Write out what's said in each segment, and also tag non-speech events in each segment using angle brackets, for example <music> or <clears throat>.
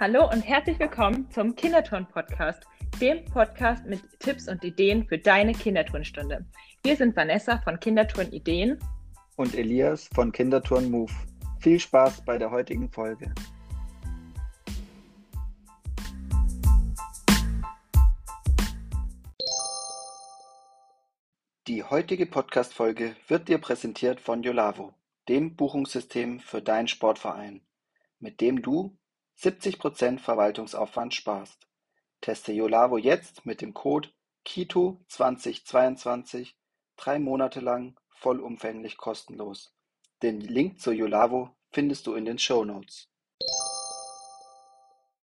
Hallo und herzlich willkommen zum Kinderturn-Podcast, dem Podcast mit Tipps und Ideen für deine Kinderturnstunde. Wir sind Vanessa von Kinderturn Ideen und Elias von Kinderturn Move. Viel Spaß bei der heutigen Folge. Die heutige Podcast-Folge wird dir präsentiert von Yolavo, dem Buchungssystem für deinen Sportverein, mit dem du 70% Verwaltungsaufwand sparst. Teste Yolavo jetzt mit dem Code KITO2022 drei Monate lang vollumfänglich kostenlos. Den Link zu Yolavo findest du in den Show Notes.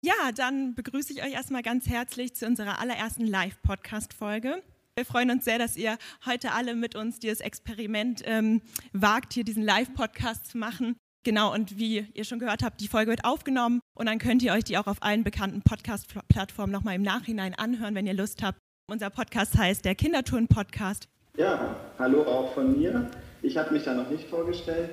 Ja, dann begrüße ich euch erstmal ganz herzlich zu unserer allerersten Live-Podcast-Folge. Wir freuen uns sehr, dass ihr heute alle mit uns dieses Experiment ähm, wagt, hier diesen Live-Podcast zu machen. Genau, und wie ihr schon gehört habt, die Folge wird aufgenommen und dann könnt ihr euch die auch auf allen bekannten Podcast-Plattformen nochmal im Nachhinein anhören, wenn ihr Lust habt. Unser Podcast heißt der Kindertouren-Podcast. Ja, hallo auch von mir. Ich habe mich da noch nicht vorgestellt.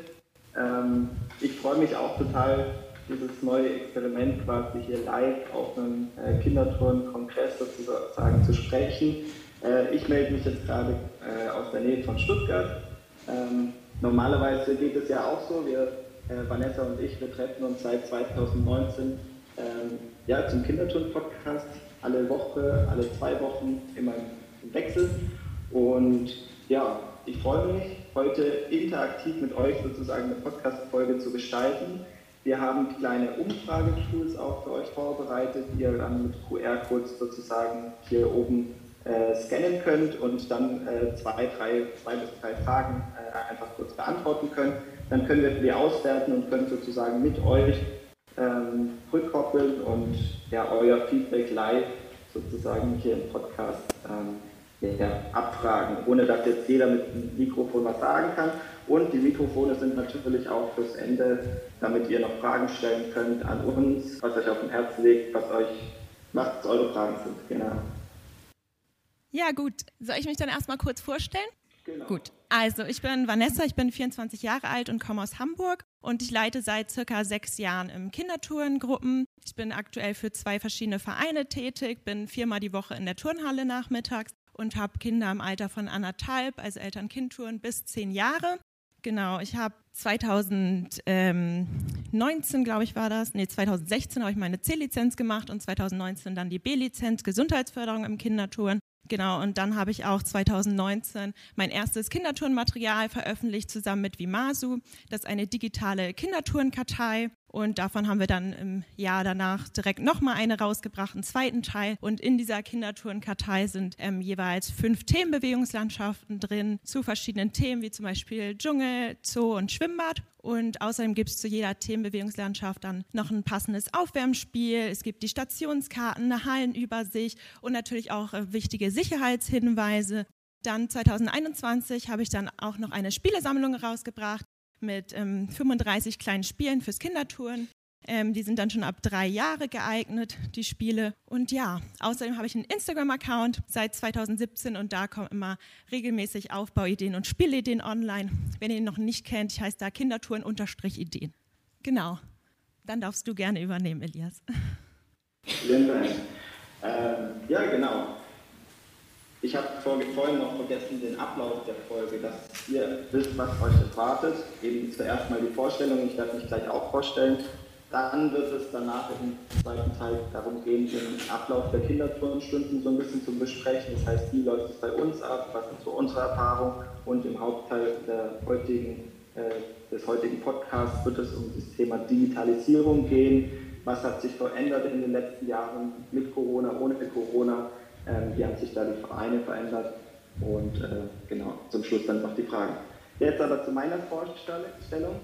Ähm, ich freue mich auch total, dieses neue Experiment quasi hier live auf einem äh, Kindertouren-Kongress sozusagen zu sprechen. Äh, ich melde mich jetzt gerade äh, aus der Nähe von Stuttgart. Ähm, normalerweise geht es ja auch so, wir äh, Vanessa und ich, wir treffen uns seit 2019 ähm, ja, zum Kinderturn-Podcast. Alle Woche, alle zwei Wochen immer im Wechsel. Und ja, ich freue mich, heute interaktiv mit euch sozusagen eine Podcast-Folge zu gestalten. Wir haben kleine Umfragetools auch für euch vorbereitet, die ihr dann mit QR-Codes sozusagen hier oben äh, scannen könnt und dann äh, zwei, drei, zwei bis drei Fragen äh, einfach kurz beantworten könnt. Dann können wir die auswerten und können sozusagen mit euch ähm, rückkoppeln und ja, euer Feedback live sozusagen hier im Podcast ähm, ja, abfragen, ohne dass jetzt jeder mit dem Mikrofon was sagen kann. Und die Mikrofone sind natürlich auch fürs Ende, damit ihr noch Fragen stellen könnt an uns, was euch auf dem Herzen liegt, was euch, was eure Fragen sind. Genau. Ja, gut. Soll ich mich dann erstmal kurz vorstellen? Genau. Gut. Also, ich bin Vanessa, ich bin 24 Jahre alt und komme aus Hamburg und ich leite seit circa sechs Jahren im Kindertourengruppen. Ich bin aktuell für zwei verschiedene Vereine tätig, bin viermal die Woche in der Turnhalle nachmittags und habe Kinder im Alter von anderthalb, also Eltern-Kind-Touren bis zehn Jahre. Genau, ich habe 2019, glaube ich, war das, nee, 2016 habe ich meine C-Lizenz gemacht und 2019 dann die B-Lizenz Gesundheitsförderung im Kindertouren Genau, und dann habe ich auch 2019 mein erstes Kindertourenmaterial veröffentlicht zusammen mit Vimasu. Das ist eine digitale Kindertourenkartei. Und davon haben wir dann im Jahr danach direkt nochmal eine rausgebracht, einen zweiten Teil. Und in dieser Kindertourenkartei sind ähm, jeweils fünf Themenbewegungslandschaften drin zu verschiedenen Themen, wie zum Beispiel Dschungel, Zoo und Schwimmbad. Und außerdem gibt es zu jeder Themenbewegungslandschaft dann noch ein passendes Aufwärmspiel. Es gibt die Stationskarten, eine Hallenübersicht und natürlich auch äh, wichtige Sicherheitshinweise. Dann 2021 habe ich dann auch noch eine Spielesammlung rausgebracht mit ähm, 35 kleinen Spielen fürs Kindertouren. Ähm, die sind dann schon ab drei Jahre geeignet, die Spiele. Und ja, außerdem habe ich einen Instagram-Account seit 2017 und da kommen immer regelmäßig Aufbauideen und Spielideen online. Wenn ihr ihn noch nicht kennt, ich heiße da Kindertouren-Ideen. Genau. Dann darfst du gerne übernehmen, Elias. Vielen Dank. Ähm, ja, genau. Ich habe vorhin noch vergessen den Ablauf der Folge, dass ihr wisst, was euch erwartet. Eben zuerst mal die Vorstellung, ich werde mich gleich auch vorstellen. Dann wird es danach im zweiten Teil darum gehen, den Ablauf der Kinderturnstunden so ein bisschen zu besprechen. Das heißt, wie läuft es bei uns ab, was ist so unsere Erfahrung und im Hauptteil heutigen, äh, des heutigen Podcasts wird es um das Thema Digitalisierung gehen. Was hat sich verändert in den letzten Jahren mit Corona, ohne Corona? Ähm, wie haben sich da die Vereine verändert? Und äh, genau, zum Schluss dann noch die Fragen. Jetzt aber zu meiner Vorstellung.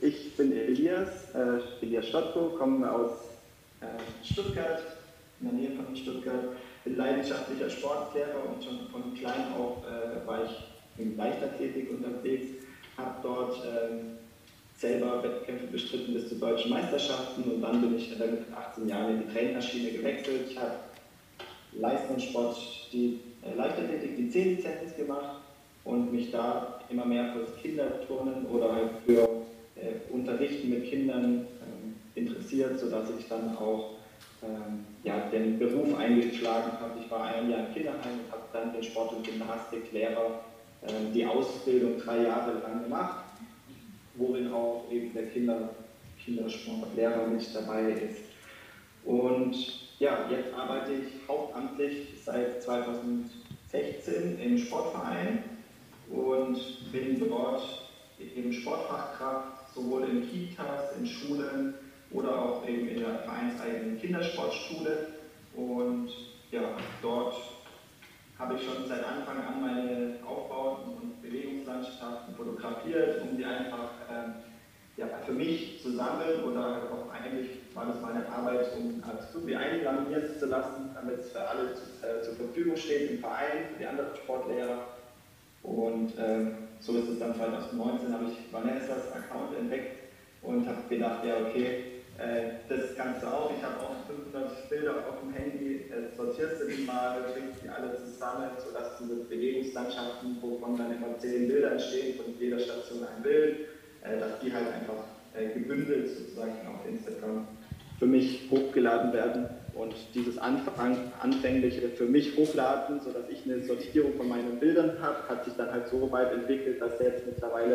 Ich bin Elias, äh, Elias Stottko, komme aus äh, Stuttgart, in der Nähe von Stuttgart, bin leidenschaftlicher Sportlehrer und schon von klein auf äh, war ich im Leichtathletik unterwegs, habe dort ähm, selber Wettkämpfe bestritten bis zu deutschen Meisterschaften und dann bin ich mit 18 Jahren in die Trainerschiene gewechselt. Ich habe Leistungssport, die äh, Leichtathletik, die C-Lizenz gemacht und mich da immer mehr fürs Kinderturnen oder halt für äh, Unterrichten mit Kindern ähm, interessiert, sodass ich dann auch ähm, ja, den Beruf eingeschlagen habe. Ich war ein Jahr im Kinderheim und habe dann den Sport- und Gymnastiklehrer äh, die Ausbildung drei Jahre lang gemacht, worin auch eben der Kinder, Kindersportlehrer mit dabei ist. Und ja, jetzt arbeite ich hauptamtlich seit 2016 im Sportverein und bin dort eben Sportfachkraft, sowohl in Kitas, in Schulen oder auch eben in der vereinseigenen Kindersportschule. Und ja, dort habe ich schon seit Anfang an meine Aufbauten und Bewegungslandschaften fotografiert, um die einfach ähm, ja, für mich zu sammeln oder auch eigentlich war das meine Arbeit, um Azubi einplanieren zu lassen, damit es für alle zu, äh, zur Verfügung steht im Verein, für die anderen Sportlehrer. Und ähm, so ist es dann 2019, habe ich Vanessas Account entdeckt und habe gedacht, ja okay, äh, das du auch. Ich habe auch 500 Bilder auf dem Handy, äh, sortierst du die mal, bringst die alle zusammen, sodass diese Bewegungslandschaften, wovon dann immer zehn Bilder entstehen, von jeder Station ein Bild, äh, dass die halt einfach gebündelt sozusagen auf Instagram für mich hochgeladen werden und dieses Anfang, anfängliche für mich hochladen, sodass ich eine Sortierung von meinen Bildern habe, hat sich dann halt so weit entwickelt, dass jetzt mittlerweile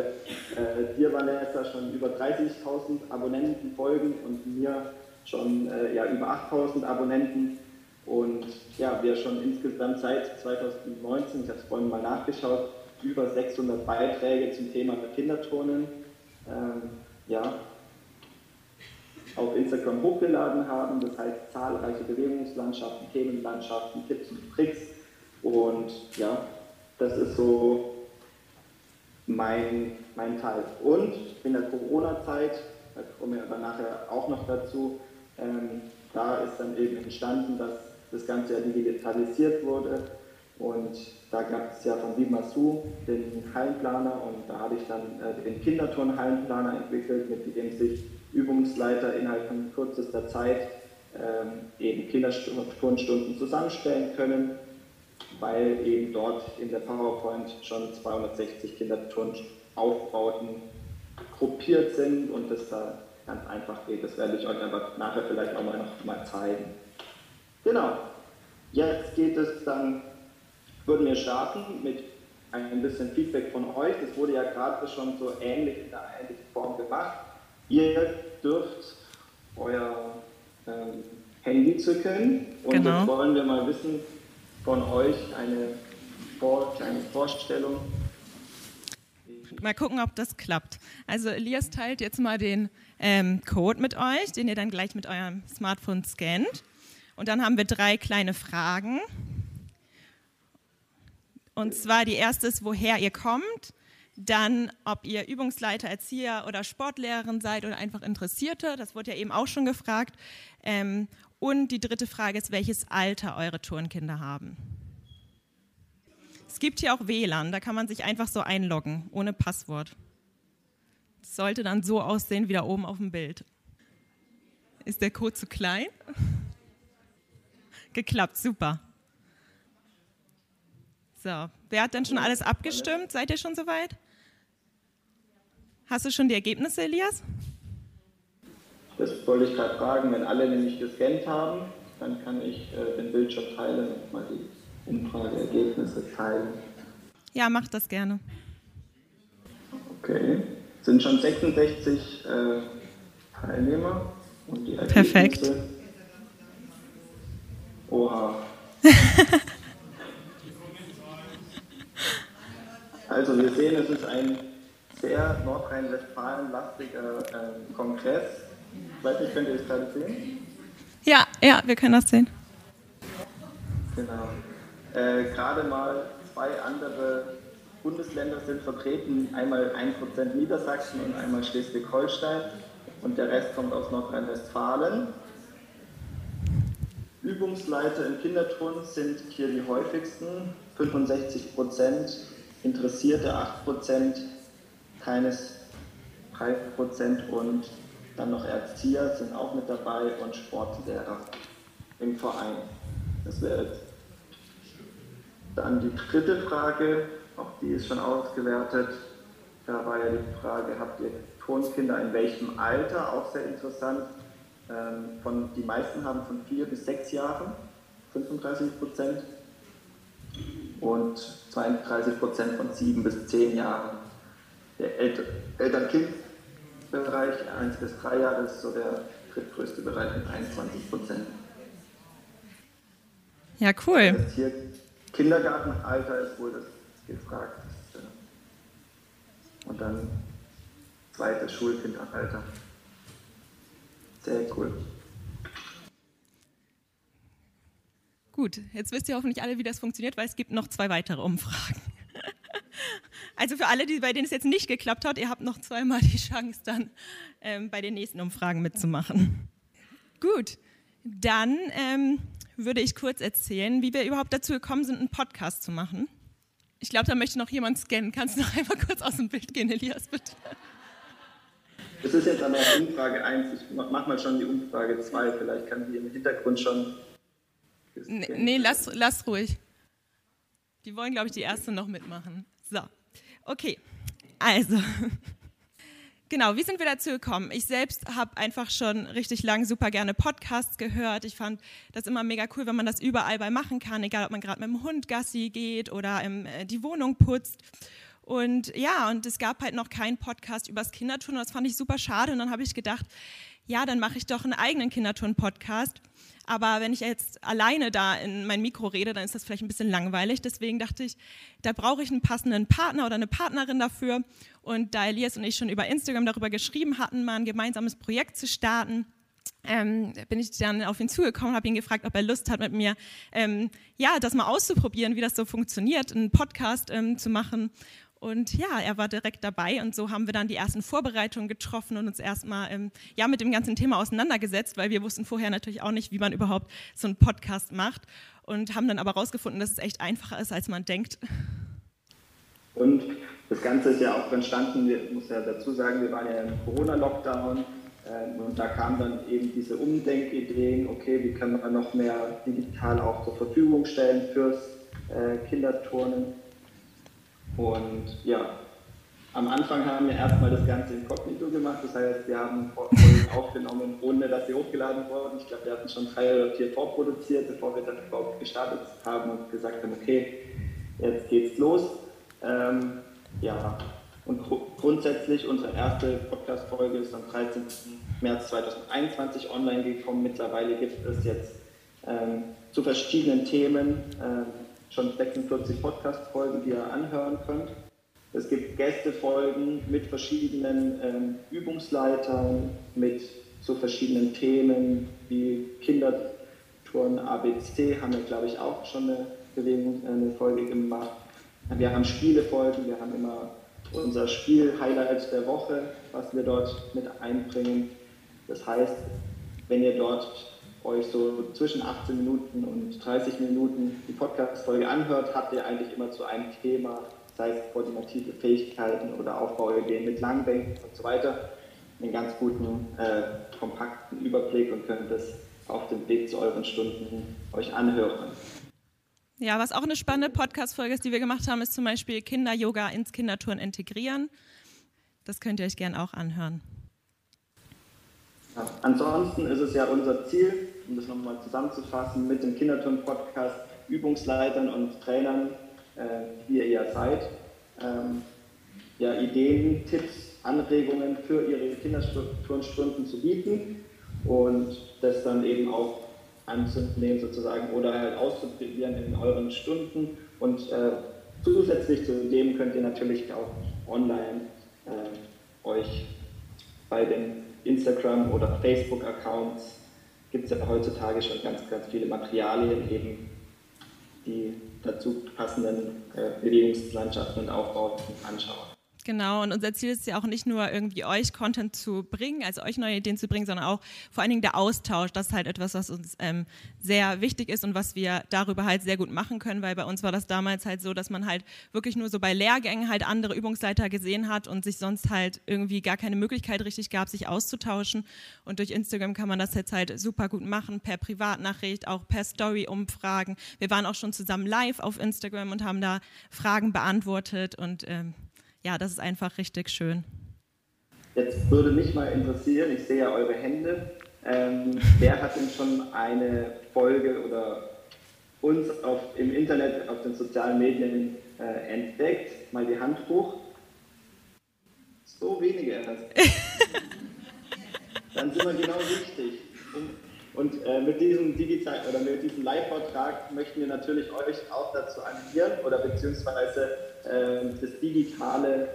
äh, dir, Vanessa, schon über 30.000 Abonnenten folgen und mir schon äh, ja, über 8.000 Abonnenten und ja, wir schon insgesamt seit 2019, ich habe es vorhin mal nachgeschaut, über 600 Beiträge zum Thema Kinderturnen. Ähm, ja, auf Instagram hochgeladen haben. Das heißt zahlreiche Bewegungslandschaften, Themenlandschaften, Tipps und Tricks. Und ja, das ist so mein, mein Teil. Und in der Corona-Zeit, da kommen wir aber nachher auch noch dazu, ähm, da ist dann eben entstanden, dass das Ganze ja digitalisiert wurde. Und da gab es ja von Vimasu den Hallenplaner und da habe ich dann äh, den Kinderturnhallenplaner entwickelt, mit dem sich Übungsleiter innerhalb von kürzester Zeit ähm, eben Kinderturnstunden zusammenstellen können, weil eben dort in der PowerPoint schon 260 Kinderturnaufbauten gruppiert sind und das da ganz einfach geht. Das werde ich euch aber nachher vielleicht auch mal noch mal zeigen. Genau. Jetzt geht es dann, würden wir starten mit ein bisschen Feedback von euch. Das wurde ja gerade schon so ähnlich in einer ähnlichen Form gemacht. Ihr dürft euer ähm, Handy zücken und genau. jetzt wollen wir mal wissen von euch eine Vor kleine Vorstellung. Mal gucken, ob das klappt. Also Elias teilt jetzt mal den ähm, Code mit euch, den ihr dann gleich mit eurem Smartphone scannt. Und dann haben wir drei kleine Fragen. Und zwar die erste ist, woher ihr kommt. Dann, ob ihr Übungsleiter, Erzieher oder Sportlehrerin seid oder einfach Interessierte, das wurde ja eben auch schon gefragt. Ähm, und die dritte Frage ist, welches Alter eure Turnkinder haben. Es gibt hier auch WLAN, da kann man sich einfach so einloggen, ohne Passwort. Das sollte dann so aussehen wie da oben auf dem Bild. Ist der Code zu klein? Geklappt, super. So, wer hat denn schon alles abgestimmt? Seid ihr schon soweit? Hast du schon die Ergebnisse, Elias? Das wollte ich gerade fragen. Wenn alle nämlich gescannt haben, dann kann ich äh, den Bildschirm teilen und mal die Umfrageergebnisse teilen. Ja, mach das gerne. Okay. Es sind schon 66 äh, Teilnehmer und die Ergebnisse. Perfekt. Oha. <laughs> also wir sehen, es ist ein sehr Nordrhein-Westfalen-lastiger äh, Kongress. Ich weiß nicht, könnt ihr das gerade sehen? Ja, ja, wir können das sehen. Genau. Äh, gerade mal zwei andere Bundesländer sind vertreten, einmal 1% Niedersachsen und einmal Schleswig-Holstein und der Rest kommt aus Nordrhein-Westfalen. Übungsleiter im Kinderturn sind hier die häufigsten, 65% Interessierte 8 keines 3% und dann noch Erzieher sind auch mit dabei und Sportlehrer im Verein. Das wäre dann die dritte Frage, auch die ist schon ausgewertet. Da war ja die Frage, habt ihr Tonkinder in welchem Alter? Auch sehr interessant. Ähm, von, die meisten haben von vier bis sechs Jahren, 35 Prozent. Und 32 Prozent von sieben bis zehn Jahren. Der Eltern-Kind-Bereich, eins bis drei Jahre, ist so der drittgrößte Bereich mit 21 Prozent. Ja, cool. Das hier Kindergartenalter ist wohl das gefragteste. Und dann zweites Schulkindalter. Sehr cool. Gut, jetzt wisst ihr hoffentlich alle, wie das funktioniert, weil es gibt noch zwei weitere Umfragen. Also für alle, die, bei denen es jetzt nicht geklappt hat, ihr habt noch zweimal die Chance, dann ähm, bei den nächsten Umfragen mitzumachen. Gut, dann ähm, würde ich kurz erzählen, wie wir überhaupt dazu gekommen sind, einen Podcast zu machen. Ich glaube, da möchte noch jemand scannen. Kannst du noch einmal kurz aus dem Bild gehen, Elias, bitte? Das ist jetzt aber Umfrage 1. Ich mach mal schon die Umfrage 2. Vielleicht kann die im Hintergrund schon. Nee, nee lass, lass ruhig. Die wollen, glaube ich, die erste noch mitmachen. So, okay. Also, <laughs> Genau, wie sind wir dazu gekommen? Ich selbst habe einfach schon richtig lang super gerne Podcasts gehört. Ich fand das immer mega cool, wenn man das überall bei machen kann, egal ob man gerade mit dem Hund Gassi geht oder im, äh, die Wohnung putzt. Und ja, und es gab halt noch keinen Podcast übers Kindertun und das fand ich super schade. Und dann habe ich gedacht, ja, dann mache ich doch einen eigenen Kinderturn-Podcast. Aber wenn ich jetzt alleine da in mein Mikro rede, dann ist das vielleicht ein bisschen langweilig. Deswegen dachte ich, da brauche ich einen passenden Partner oder eine Partnerin dafür. Und da Elias und ich schon über Instagram darüber geschrieben hatten, mal ein gemeinsames Projekt zu starten, ähm, bin ich dann auf ihn zugekommen, habe ihn gefragt, ob er Lust hat, mit mir ähm, ja das mal auszuprobieren, wie das so funktioniert, einen Podcast ähm, zu machen. Und ja, er war direkt dabei. Und so haben wir dann die ersten Vorbereitungen getroffen und uns erstmal ähm, ja, mit dem ganzen Thema auseinandergesetzt, weil wir wussten vorher natürlich auch nicht, wie man überhaupt so einen Podcast macht. Und haben dann aber herausgefunden, dass es echt einfacher ist, als man denkt. Und das Ganze ist ja auch entstanden, ich muss ja dazu sagen, wir waren ja im Corona-Lockdown äh, und da kamen dann eben diese Umdenkideen, okay, wie können wir noch mehr digital auch zur Verfügung stellen fürs äh, Kinderturnen und ja, am Anfang haben wir erstmal das Ganze inkognito gemacht. Das heißt, wir haben Folgen <laughs> aufgenommen, ohne dass sie hochgeladen wurden. Ich glaube, wir hatten schon drei oder vier vorproduziert, bevor wir dann überhaupt gestartet haben und gesagt haben, okay, jetzt geht's los. Ähm, ja, und gr grundsätzlich unsere erste Podcast-Folge ist am 13. März 2021 online gekommen. Mittlerweile gibt es jetzt ähm, zu verschiedenen Themen ähm, schon 46 Podcast-Folgen, die ihr anhören könnt. Es gibt Gästefolgen mit verschiedenen ähm, Übungsleitern, mit so verschiedenen Themen wie Kindertouren ABC, haben wir, glaube ich, auch schon eine, Bewegung, eine Folge gemacht. Wir haben Spielefolgen, wir haben immer unser Spiel-Highlight der Woche, was wir dort mit einbringen. Das heißt, wenn ihr dort euch so zwischen 18 Minuten und 30 Minuten die Podcast-Folge anhört, habt ihr eigentlich immer zu einem Thema, sei es koordinative Fähigkeiten oder Aufbauideen mit Langbänken und so weiter, einen ganz guten, äh, kompakten Überblick und könnt das auf dem Weg zu euren Stunden euch anhören. Ja, was auch eine spannende Podcast-Folge ist, die wir gemacht haben, ist zum Beispiel Kinder-Yoga ins Kindertouren integrieren. Das könnt ihr euch gerne auch anhören. Ansonsten ist es ja unser Ziel, um das nochmal zusammenzufassen, mit dem Kinderturn-Podcast Übungsleitern und Trainern, äh, wie ihr ja seid, ähm, ja, Ideen, Tipps, Anregungen für ihre Kinderturnstunden zu bieten und das dann eben auch anzunehmen sozusagen oder halt auszuprobieren in euren Stunden. Und äh, zusätzlich zu dem könnt ihr natürlich auch online äh, euch bei den Instagram- oder Facebook-Accounts gibt es ja heutzutage schon ganz, ganz viele Materialien, eben die dazu passenden äh, Bewegungslandschaften und Aufbauten anschauen. Genau, und unser Ziel ist ja auch nicht nur irgendwie euch Content zu bringen, also euch neue Ideen zu bringen, sondern auch vor allen Dingen der Austausch. Das ist halt etwas, was uns ähm, sehr wichtig ist und was wir darüber halt sehr gut machen können, weil bei uns war das damals halt so, dass man halt wirklich nur so bei Lehrgängen halt andere Übungsleiter gesehen hat und sich sonst halt irgendwie gar keine Möglichkeit richtig gab, sich auszutauschen. Und durch Instagram kann man das jetzt halt super gut machen, per Privatnachricht, auch per Story-Umfragen. Wir waren auch schon zusammen live auf Instagram und haben da Fragen beantwortet und ähm, ja, das ist einfach richtig schön. Jetzt würde mich mal interessieren, ich sehe ja eure Hände. Ähm, wer hat denn schon eine Folge oder uns auf, im Internet, auf den sozialen Medien äh, entdeckt? Mal die Hand hoch. So wenige erst. <laughs> Dann sind wir genau richtig. Und, und äh, mit diesem Digital oder mit diesem Live-Vortrag möchten wir natürlich euch auch dazu animieren oder beziehungsweise das digitale,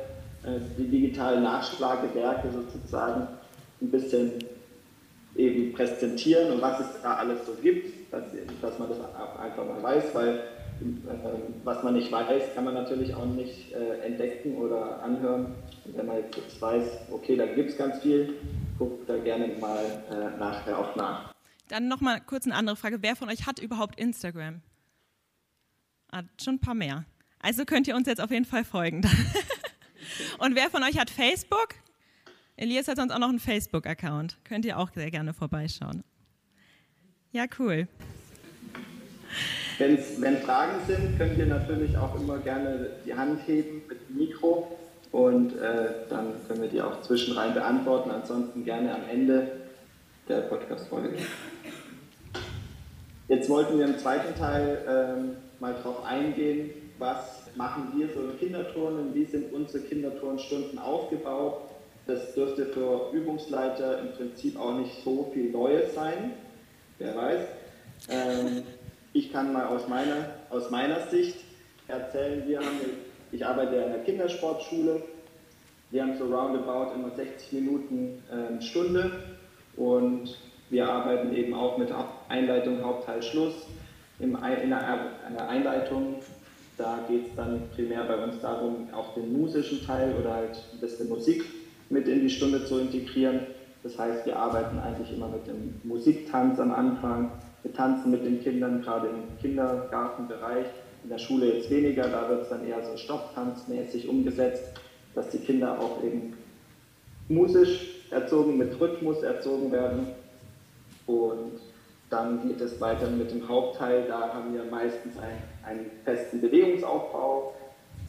äh, die digitalen Nachschlagewerke sozusagen ein bisschen eben präsentieren und was es da alles so gibt, dass, dass man das einfach mal weiß, weil äh, was man nicht weiß, kann man natürlich auch nicht äh, entdecken oder anhören. Und wenn man jetzt weiß, okay, da gibt es ganz viel, guckt da gerne mal äh, nachher auch nach. Dann nochmal kurz eine andere Frage. Wer von euch hat überhaupt Instagram? Ah, schon ein paar mehr. Also könnt ihr uns jetzt auf jeden Fall folgen. <laughs> Und wer von euch hat Facebook? Elias hat sonst auch noch einen Facebook-Account. Könnt ihr auch sehr gerne vorbeischauen. Ja, cool. Wenn's, wenn Fragen sind, könnt ihr natürlich auch immer gerne die Hand heben mit dem Mikro und äh, dann können wir die auch zwischenrein beantworten. Ansonsten gerne am Ende der Podcast-Folge. Jetzt wollten wir im zweiten Teil ähm, mal darauf eingehen, was machen wir in Kinderturnen, wie sind unsere Kinderturnstunden aufgebaut? Das dürfte für Übungsleiter im Prinzip auch nicht so viel Neues sein, wer weiß. Ähm, ich kann mal aus meiner, aus meiner Sicht erzählen, wir haben, ich arbeite in einer Kindersportschule, wir haben so roundabout immer 60 Minuten äh, Stunde. Und wir arbeiten eben auch mit Einleitung, Hauptteil, Schluss. in einer Einleitung, da geht es dann primär bei uns darum, auch den musischen Teil oder halt ein bisschen Musik mit in die Stunde zu integrieren. Das heißt, wir arbeiten eigentlich immer mit dem Musiktanz am Anfang. Wir tanzen mit den Kindern, gerade im Kindergartenbereich. In der Schule jetzt weniger, da wird es dann eher so Stofftanzmäßig umgesetzt, dass die Kinder auch eben musisch erzogen, mit Rhythmus erzogen werden. Und dann geht es weiter mit dem Hauptteil. Da haben wir meistens einen, einen festen Bewegungsaufbau,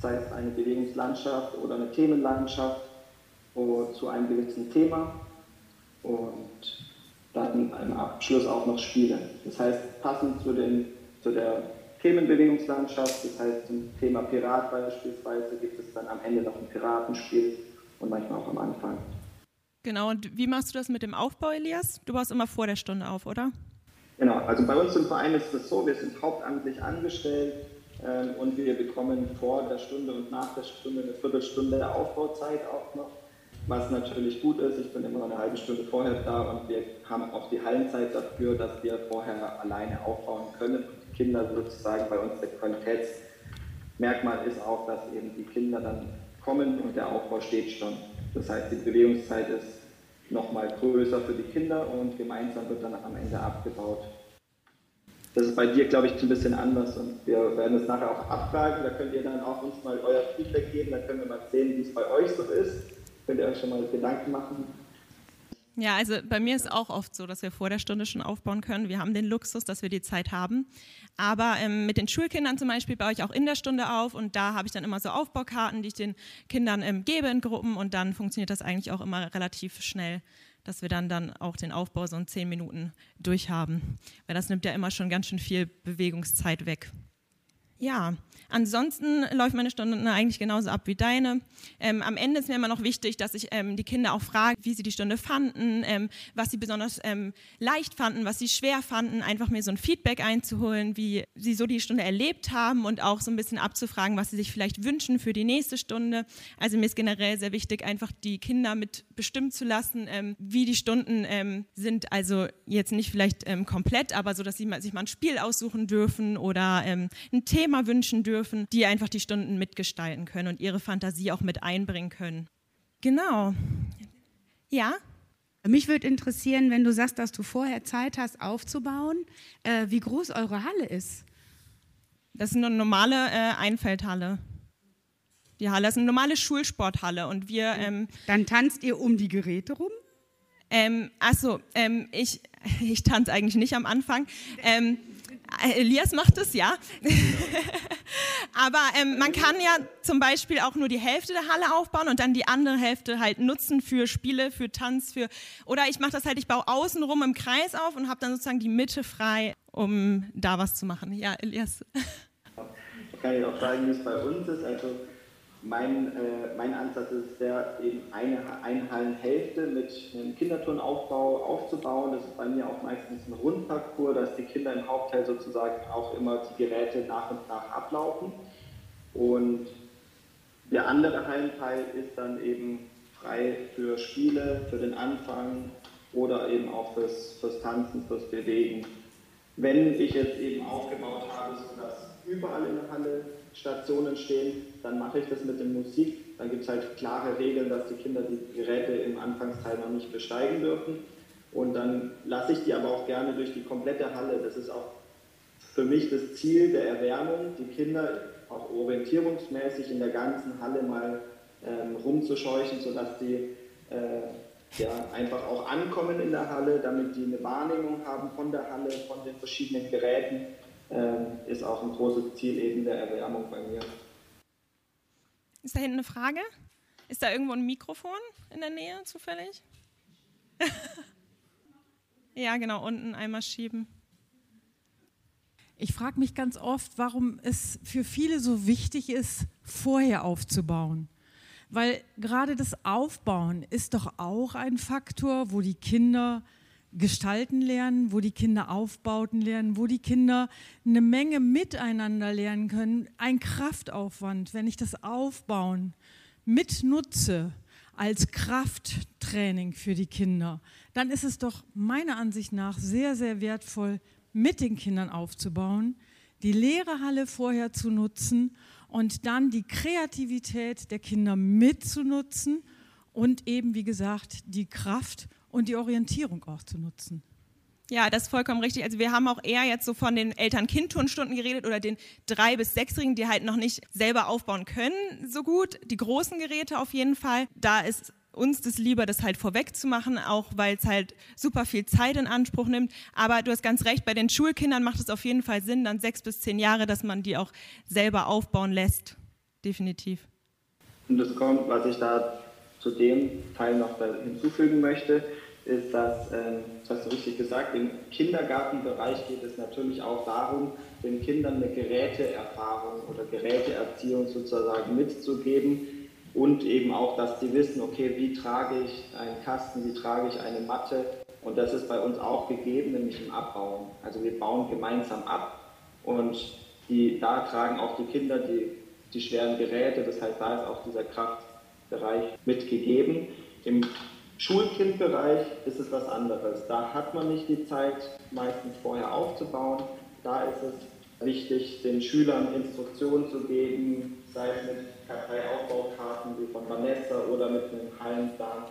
das heißt eine Bewegungslandschaft oder eine Themenlandschaft zu einem gewissen Thema und dann im Abschluss auch noch Spiele. Das heißt, passend zu, den, zu der Themenbewegungslandschaft, das heißt zum Thema Pirat beispielsweise, gibt es dann am Ende noch ein Piratenspiel und manchmal auch am Anfang. Genau, und wie machst du das mit dem Aufbau, Elias? Du baust immer vor der Stunde auf, oder? Genau, also bei uns im Verein ist es so, wir sind hauptamtlich angestellt ähm, und wir bekommen vor der Stunde und nach der Stunde eine Viertelstunde der Aufbauzeit auch noch was natürlich gut ist. Ich bin immer eine halbe Stunde vorher da und wir haben auch die Hallenzeit dafür, dass wir vorher alleine aufbauen können. Die Kinder sozusagen bei uns der Qualitätsmerkmal ist auch, dass eben die Kinder dann kommen und der Aufbau steht schon. Das heißt, die Bewegungszeit ist nochmal größer für die Kinder und gemeinsam wird dann am Ende abgebaut. Das ist bei dir, glaube ich, ein bisschen anders und wir werden es nachher auch abfragen. Da könnt ihr dann auch uns mal euer Feedback geben, dann können wir mal sehen, wie es bei euch so ist. Könnt ihr euch schon mal Gedanken machen? Ja, also bei mir ist auch oft so, dass wir vor der Stunde schon aufbauen können. Wir haben den Luxus, dass wir die Zeit haben. Aber ähm, mit den Schulkindern zum Beispiel baue ich auch in der Stunde auf und da habe ich dann immer so Aufbaukarten, die ich den Kindern ähm, gebe in Gruppen und dann funktioniert das eigentlich auch immer relativ schnell, dass wir dann, dann auch den Aufbau so in zehn Minuten durchhaben. Weil das nimmt ja immer schon ganz schön viel Bewegungszeit weg. Ja, ansonsten läuft meine Stunde eigentlich genauso ab wie deine. Ähm, am Ende ist mir immer noch wichtig, dass ich ähm, die Kinder auch frage, wie sie die Stunde fanden, ähm, was sie besonders ähm, leicht fanden, was sie schwer fanden, einfach mir so ein Feedback einzuholen, wie sie so die Stunde erlebt haben und auch so ein bisschen abzufragen, was sie sich vielleicht wünschen für die nächste Stunde. Also mir ist generell sehr wichtig, einfach die Kinder mit bestimmen zu lassen, ähm, wie die Stunden ähm, sind. Also jetzt nicht vielleicht komplett, aber so, dass sie sich mal ein Spiel aussuchen dürfen oder ein Thema Thema wünschen dürfen, die einfach die Stunden mitgestalten können und ihre Fantasie auch mit einbringen können. Genau. Ja? Mich würde interessieren, wenn du sagst, dass du vorher Zeit hast aufzubauen, äh, wie groß eure Halle ist. Das ist eine normale äh, Einfeldhalle. Die Halle ist eine normale Schulsporthalle und wir. Ähm, Dann tanzt ihr um die Geräte rum? Ähm, achso, ähm, ich, <laughs> ich tanze eigentlich nicht am Anfang. Ähm, Elias macht es, ja. <laughs> Aber ähm, man kann ja zum Beispiel auch nur die Hälfte der Halle aufbauen und dann die andere Hälfte halt nutzen für Spiele, für Tanz, für oder ich mache das halt, ich baue außenrum im Kreis auf und habe dann sozusagen die Mitte frei, um da was zu machen. Ja, Elias. Ich kann ich auch sagen, wie es bei uns ist. Also mein, äh, mein Ansatz ist der, eben eine Einhallenhälfte mit einem Kinderturnaufbau aufzubauen. Das ist bei mir auch meistens ein Rundparcours, dass die Kinder im Hauptteil sozusagen auch immer die Geräte nach und nach ablaufen. Und der andere Hallenteil ist dann eben frei für Spiele, für den Anfang oder eben auch fürs, fürs Tanzen, fürs Bewegen. Wenn ich jetzt eben aufgebaut habe, sodass überall in der Halle Stationen stehen, dann mache ich das mit der Musik. Dann gibt es halt klare Regeln, dass die Kinder die Geräte im Anfangsteil noch nicht besteigen dürfen. Und dann lasse ich die aber auch gerne durch die komplette Halle. Das ist auch für mich das Ziel der Erwärmung, die Kinder auch orientierungsmäßig in der ganzen Halle mal ähm, rumzuscheuchen, sodass die äh, ja, einfach auch ankommen in der Halle, damit die eine Wahrnehmung haben von der Halle, von den verschiedenen Geräten äh, ist auch ein großes Ziel eben der Erwärmung bei mir. Ist da hinten eine Frage? Ist da irgendwo ein Mikrofon in der Nähe zufällig? <laughs> ja, genau, unten einmal schieben. Ich frage mich ganz oft, warum es für viele so wichtig ist, vorher aufzubauen. Weil gerade das Aufbauen ist doch auch ein Faktor, wo die Kinder gestalten lernen, wo die Kinder Aufbauten lernen, wo die Kinder eine Menge miteinander lernen können. Ein Kraftaufwand, wenn ich das Aufbauen mitnutze als Krafttraining für die Kinder, dann ist es doch meiner Ansicht nach sehr, sehr wertvoll, mit den Kindern aufzubauen, die leere Halle vorher zu nutzen und dann die Kreativität der Kinder mitzunutzen und eben, wie gesagt, die Kraft und die Orientierung auch zu nutzen. Ja, das ist vollkommen richtig. Also wir haben auch eher jetzt so von den Eltern-Kind-Turnstunden geredet oder den drei- bis sechsjährigen, die halt noch nicht selber aufbauen können so gut. Die großen Geräte auf jeden Fall. Da ist uns das lieber, das halt vorweg zu machen, auch weil es halt super viel Zeit in Anspruch nimmt. Aber du hast ganz recht, bei den Schulkindern macht es auf jeden Fall Sinn, dann sechs bis zehn Jahre, dass man die auch selber aufbauen lässt. Definitiv. Und das kommt, was ich da zu dem Teil noch hinzufügen möchte, ist, dass, äh, das hast du richtig gesagt, im Kindergartenbereich geht es natürlich auch darum, den Kindern eine Geräteerfahrung oder Geräteerziehung sozusagen mitzugeben und eben auch, dass sie wissen, okay, wie trage ich einen Kasten, wie trage ich eine Matte und das ist bei uns auch gegeben, nämlich im Abbauen. Also wir bauen gemeinsam ab und die, da tragen auch die Kinder die, die schweren Geräte, das heißt, da ist auch dieser Kraftbereich mitgegeben. Im Schulkindbereich ist es was anderes. Da hat man nicht die Zeit, meistens vorher aufzubauen. Da ist es wichtig, den Schülern Instruktionen zu geben, sei es mit Karteiaufbaukarten wie von Vanessa oder mit einem Hallenplan,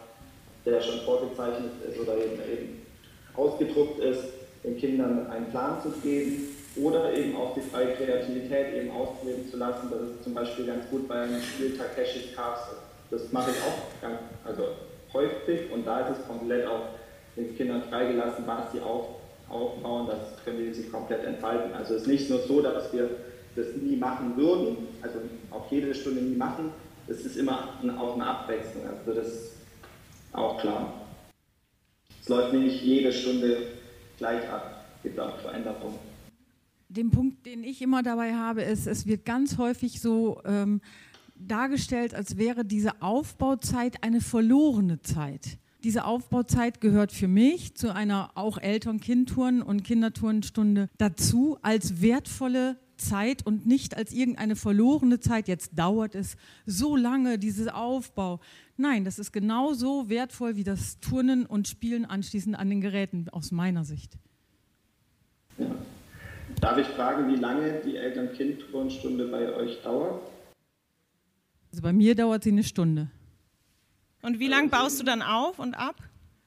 der schon vorgezeichnet ist oder eben, eben ausgedruckt ist, den Kindern einen Plan zu geben oder eben auch die freie Kreativität eben ausleben zu lassen. Das ist zum Beispiel ganz gut beim Spiel Takeshis Castle. Das mache ich auch ganz, also häufig und da ist es komplett auch den Kindern freigelassen, was sie auf, aufbauen, das können wir sie komplett entfalten. Also es ist nicht nur so, dass wir das nie machen würden, also auch jede Stunde nie machen, es ist immer auch eine Abwechslung, also das ist auch klar. Es läuft nicht jede Stunde gleich ab, es gibt auch Veränderungen. Den Punkt, den ich immer dabei habe, ist, es wird ganz häufig so ähm, dargestellt, als wäre diese Aufbauzeit eine verlorene Zeit. Diese Aufbauzeit gehört für mich zu einer auch Eltern-Kind-Touren- und Kindertourenstunde dazu als wertvolle Zeit und nicht als irgendeine verlorene Zeit. Jetzt dauert es so lange, dieses Aufbau. Nein, das ist genauso wertvoll wie das Turnen und Spielen anschließend an den Geräten, aus meiner Sicht. Ja. Darf ich fragen, wie lange die Eltern-Kind-Turnstunde bei euch dauert? Also bei mir dauert sie eine Stunde. Und wie lange baust du dann auf und ab?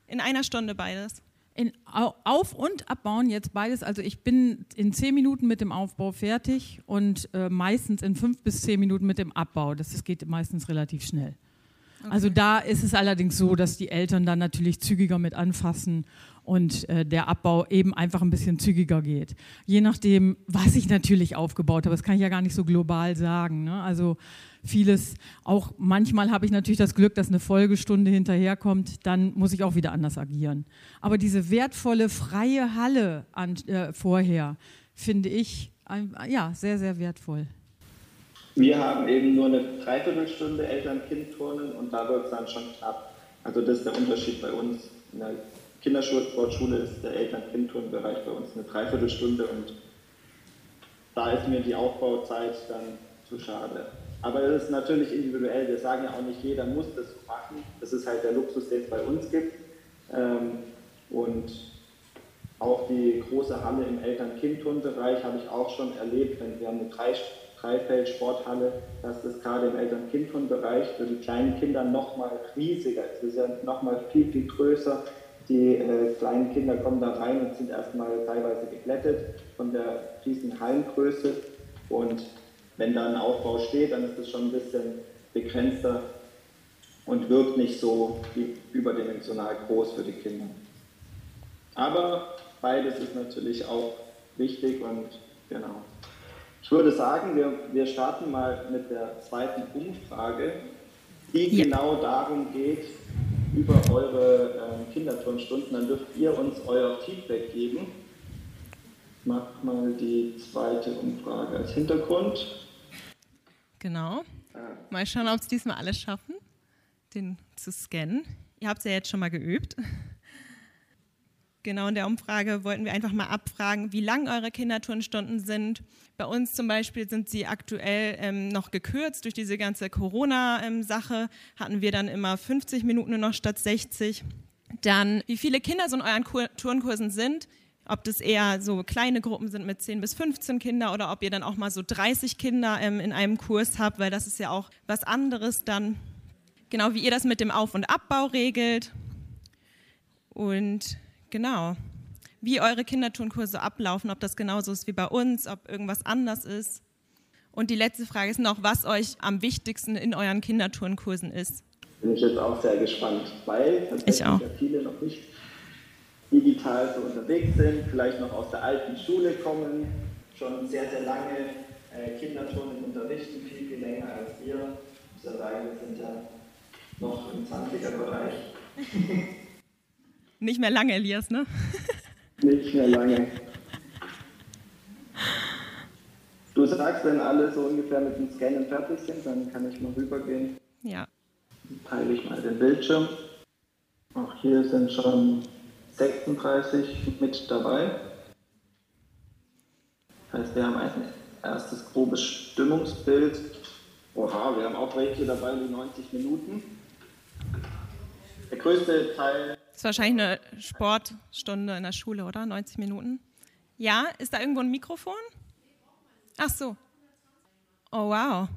In einer Stunde beides? In, auf- und abbauen jetzt beides. Also ich bin in zehn Minuten mit dem Aufbau fertig und äh, meistens in fünf bis zehn Minuten mit dem Abbau. Das, das geht meistens relativ schnell. Also da ist es allerdings so, dass die Eltern dann natürlich zügiger mit anfassen und äh, der Abbau eben einfach ein bisschen zügiger geht. Je nachdem, was ich natürlich aufgebaut habe, das kann ich ja gar nicht so global sagen. Ne? Also vieles, auch manchmal habe ich natürlich das Glück, dass eine Folgestunde hinterherkommt, dann muss ich auch wieder anders agieren. Aber diese wertvolle freie Halle an, äh, vorher finde ich äh, ja sehr, sehr wertvoll. Wir haben eben nur eine Dreiviertelstunde Eltern-Kind-Turnen und da wird es dann schon knapp. Also das ist der Unterschied bei uns. In der Kindersportschule ist der Eltern-Kind-Turnbereich bei uns eine Dreiviertelstunde und da ist mir die Aufbauzeit dann zu schade. Aber das ist natürlich individuell. Wir sagen ja auch nicht, jeder muss das machen. Das ist halt der Luxus, den es bei uns gibt. Ähm, und auch die große Halle im Eltern-Kind-Turnbereich habe ich auch schon erlebt, wenn wir eine drei Dreifeld-Sporthalle, dass das gerade im Eltern-Kind-Bereich für die kleinen Kinder nochmal riesiger ist. Es ist ja nochmal viel, viel größer. Die äh, kleinen Kinder kommen da rein und sind erstmal teilweise geglättet von der riesigen Hallengröße. Und wenn da ein Aufbau steht, dann ist es schon ein bisschen begrenzter und wirkt nicht so überdimensional groß für die Kinder. Aber beides ist natürlich auch wichtig und genau. Ich würde sagen, wir, wir starten mal mit der zweiten Umfrage, die ja. genau darum geht, über eure äh, Kinderturnstunden. Dann dürft ihr uns euer Feedback geben. Ich mach mal die zweite Umfrage als Hintergrund. Genau. Mal schauen, ob es diesmal alles schaffen, den zu scannen. Ihr habt es ja jetzt schon mal geübt. Genau, in der Umfrage wollten wir einfach mal abfragen, wie lang eure Kinderturnstunden sind. Bei uns zum Beispiel sind sie aktuell ähm, noch gekürzt. Durch diese ganze Corona-Sache ähm, hatten wir dann immer 50 Minuten nur noch statt 60. Dann, wie viele Kinder so in euren Kur Turnkursen sind, ob das eher so kleine Gruppen sind mit 10 bis 15 Kinder oder ob ihr dann auch mal so 30 Kinder ähm, in einem Kurs habt, weil das ist ja auch was anderes dann. Genau wie ihr das mit dem Auf- und Abbau regelt. Und Genau. Wie eure Kinderturnkurse ablaufen, ob das genauso ist wie bei uns, ob irgendwas anders ist. Und die letzte Frage ist noch, was euch am wichtigsten in euren Kinderturnkursen ist. Bin ich jetzt auch sehr gespannt, weil tatsächlich ja viele noch nicht digital so unterwegs sind, vielleicht noch aus der alten Schule kommen, schon sehr, sehr lange äh, Kinderturnen unterrichten, viel, viel länger als sagen, wir sind ja noch im 20er-Bereich. Nicht mehr lange, Elias, ne? Nicht mehr lange. Du sagst, wenn alle so ungefähr mit dem Scannen fertig sind, dann kann ich mal rübergehen. Ja. Dann teile ich mal den Bildschirm. Auch hier sind schon 36 mit dabei. Das heißt, wir haben ein erstes grobes Stimmungsbild. Oha, wir haben auch welche dabei, die 90 Minuten. Der größte Teil das ist wahrscheinlich eine Sportstunde in der Schule, oder? 90 Minuten. Ja, ist da irgendwo ein Mikrofon? Ach so. Oh, wow.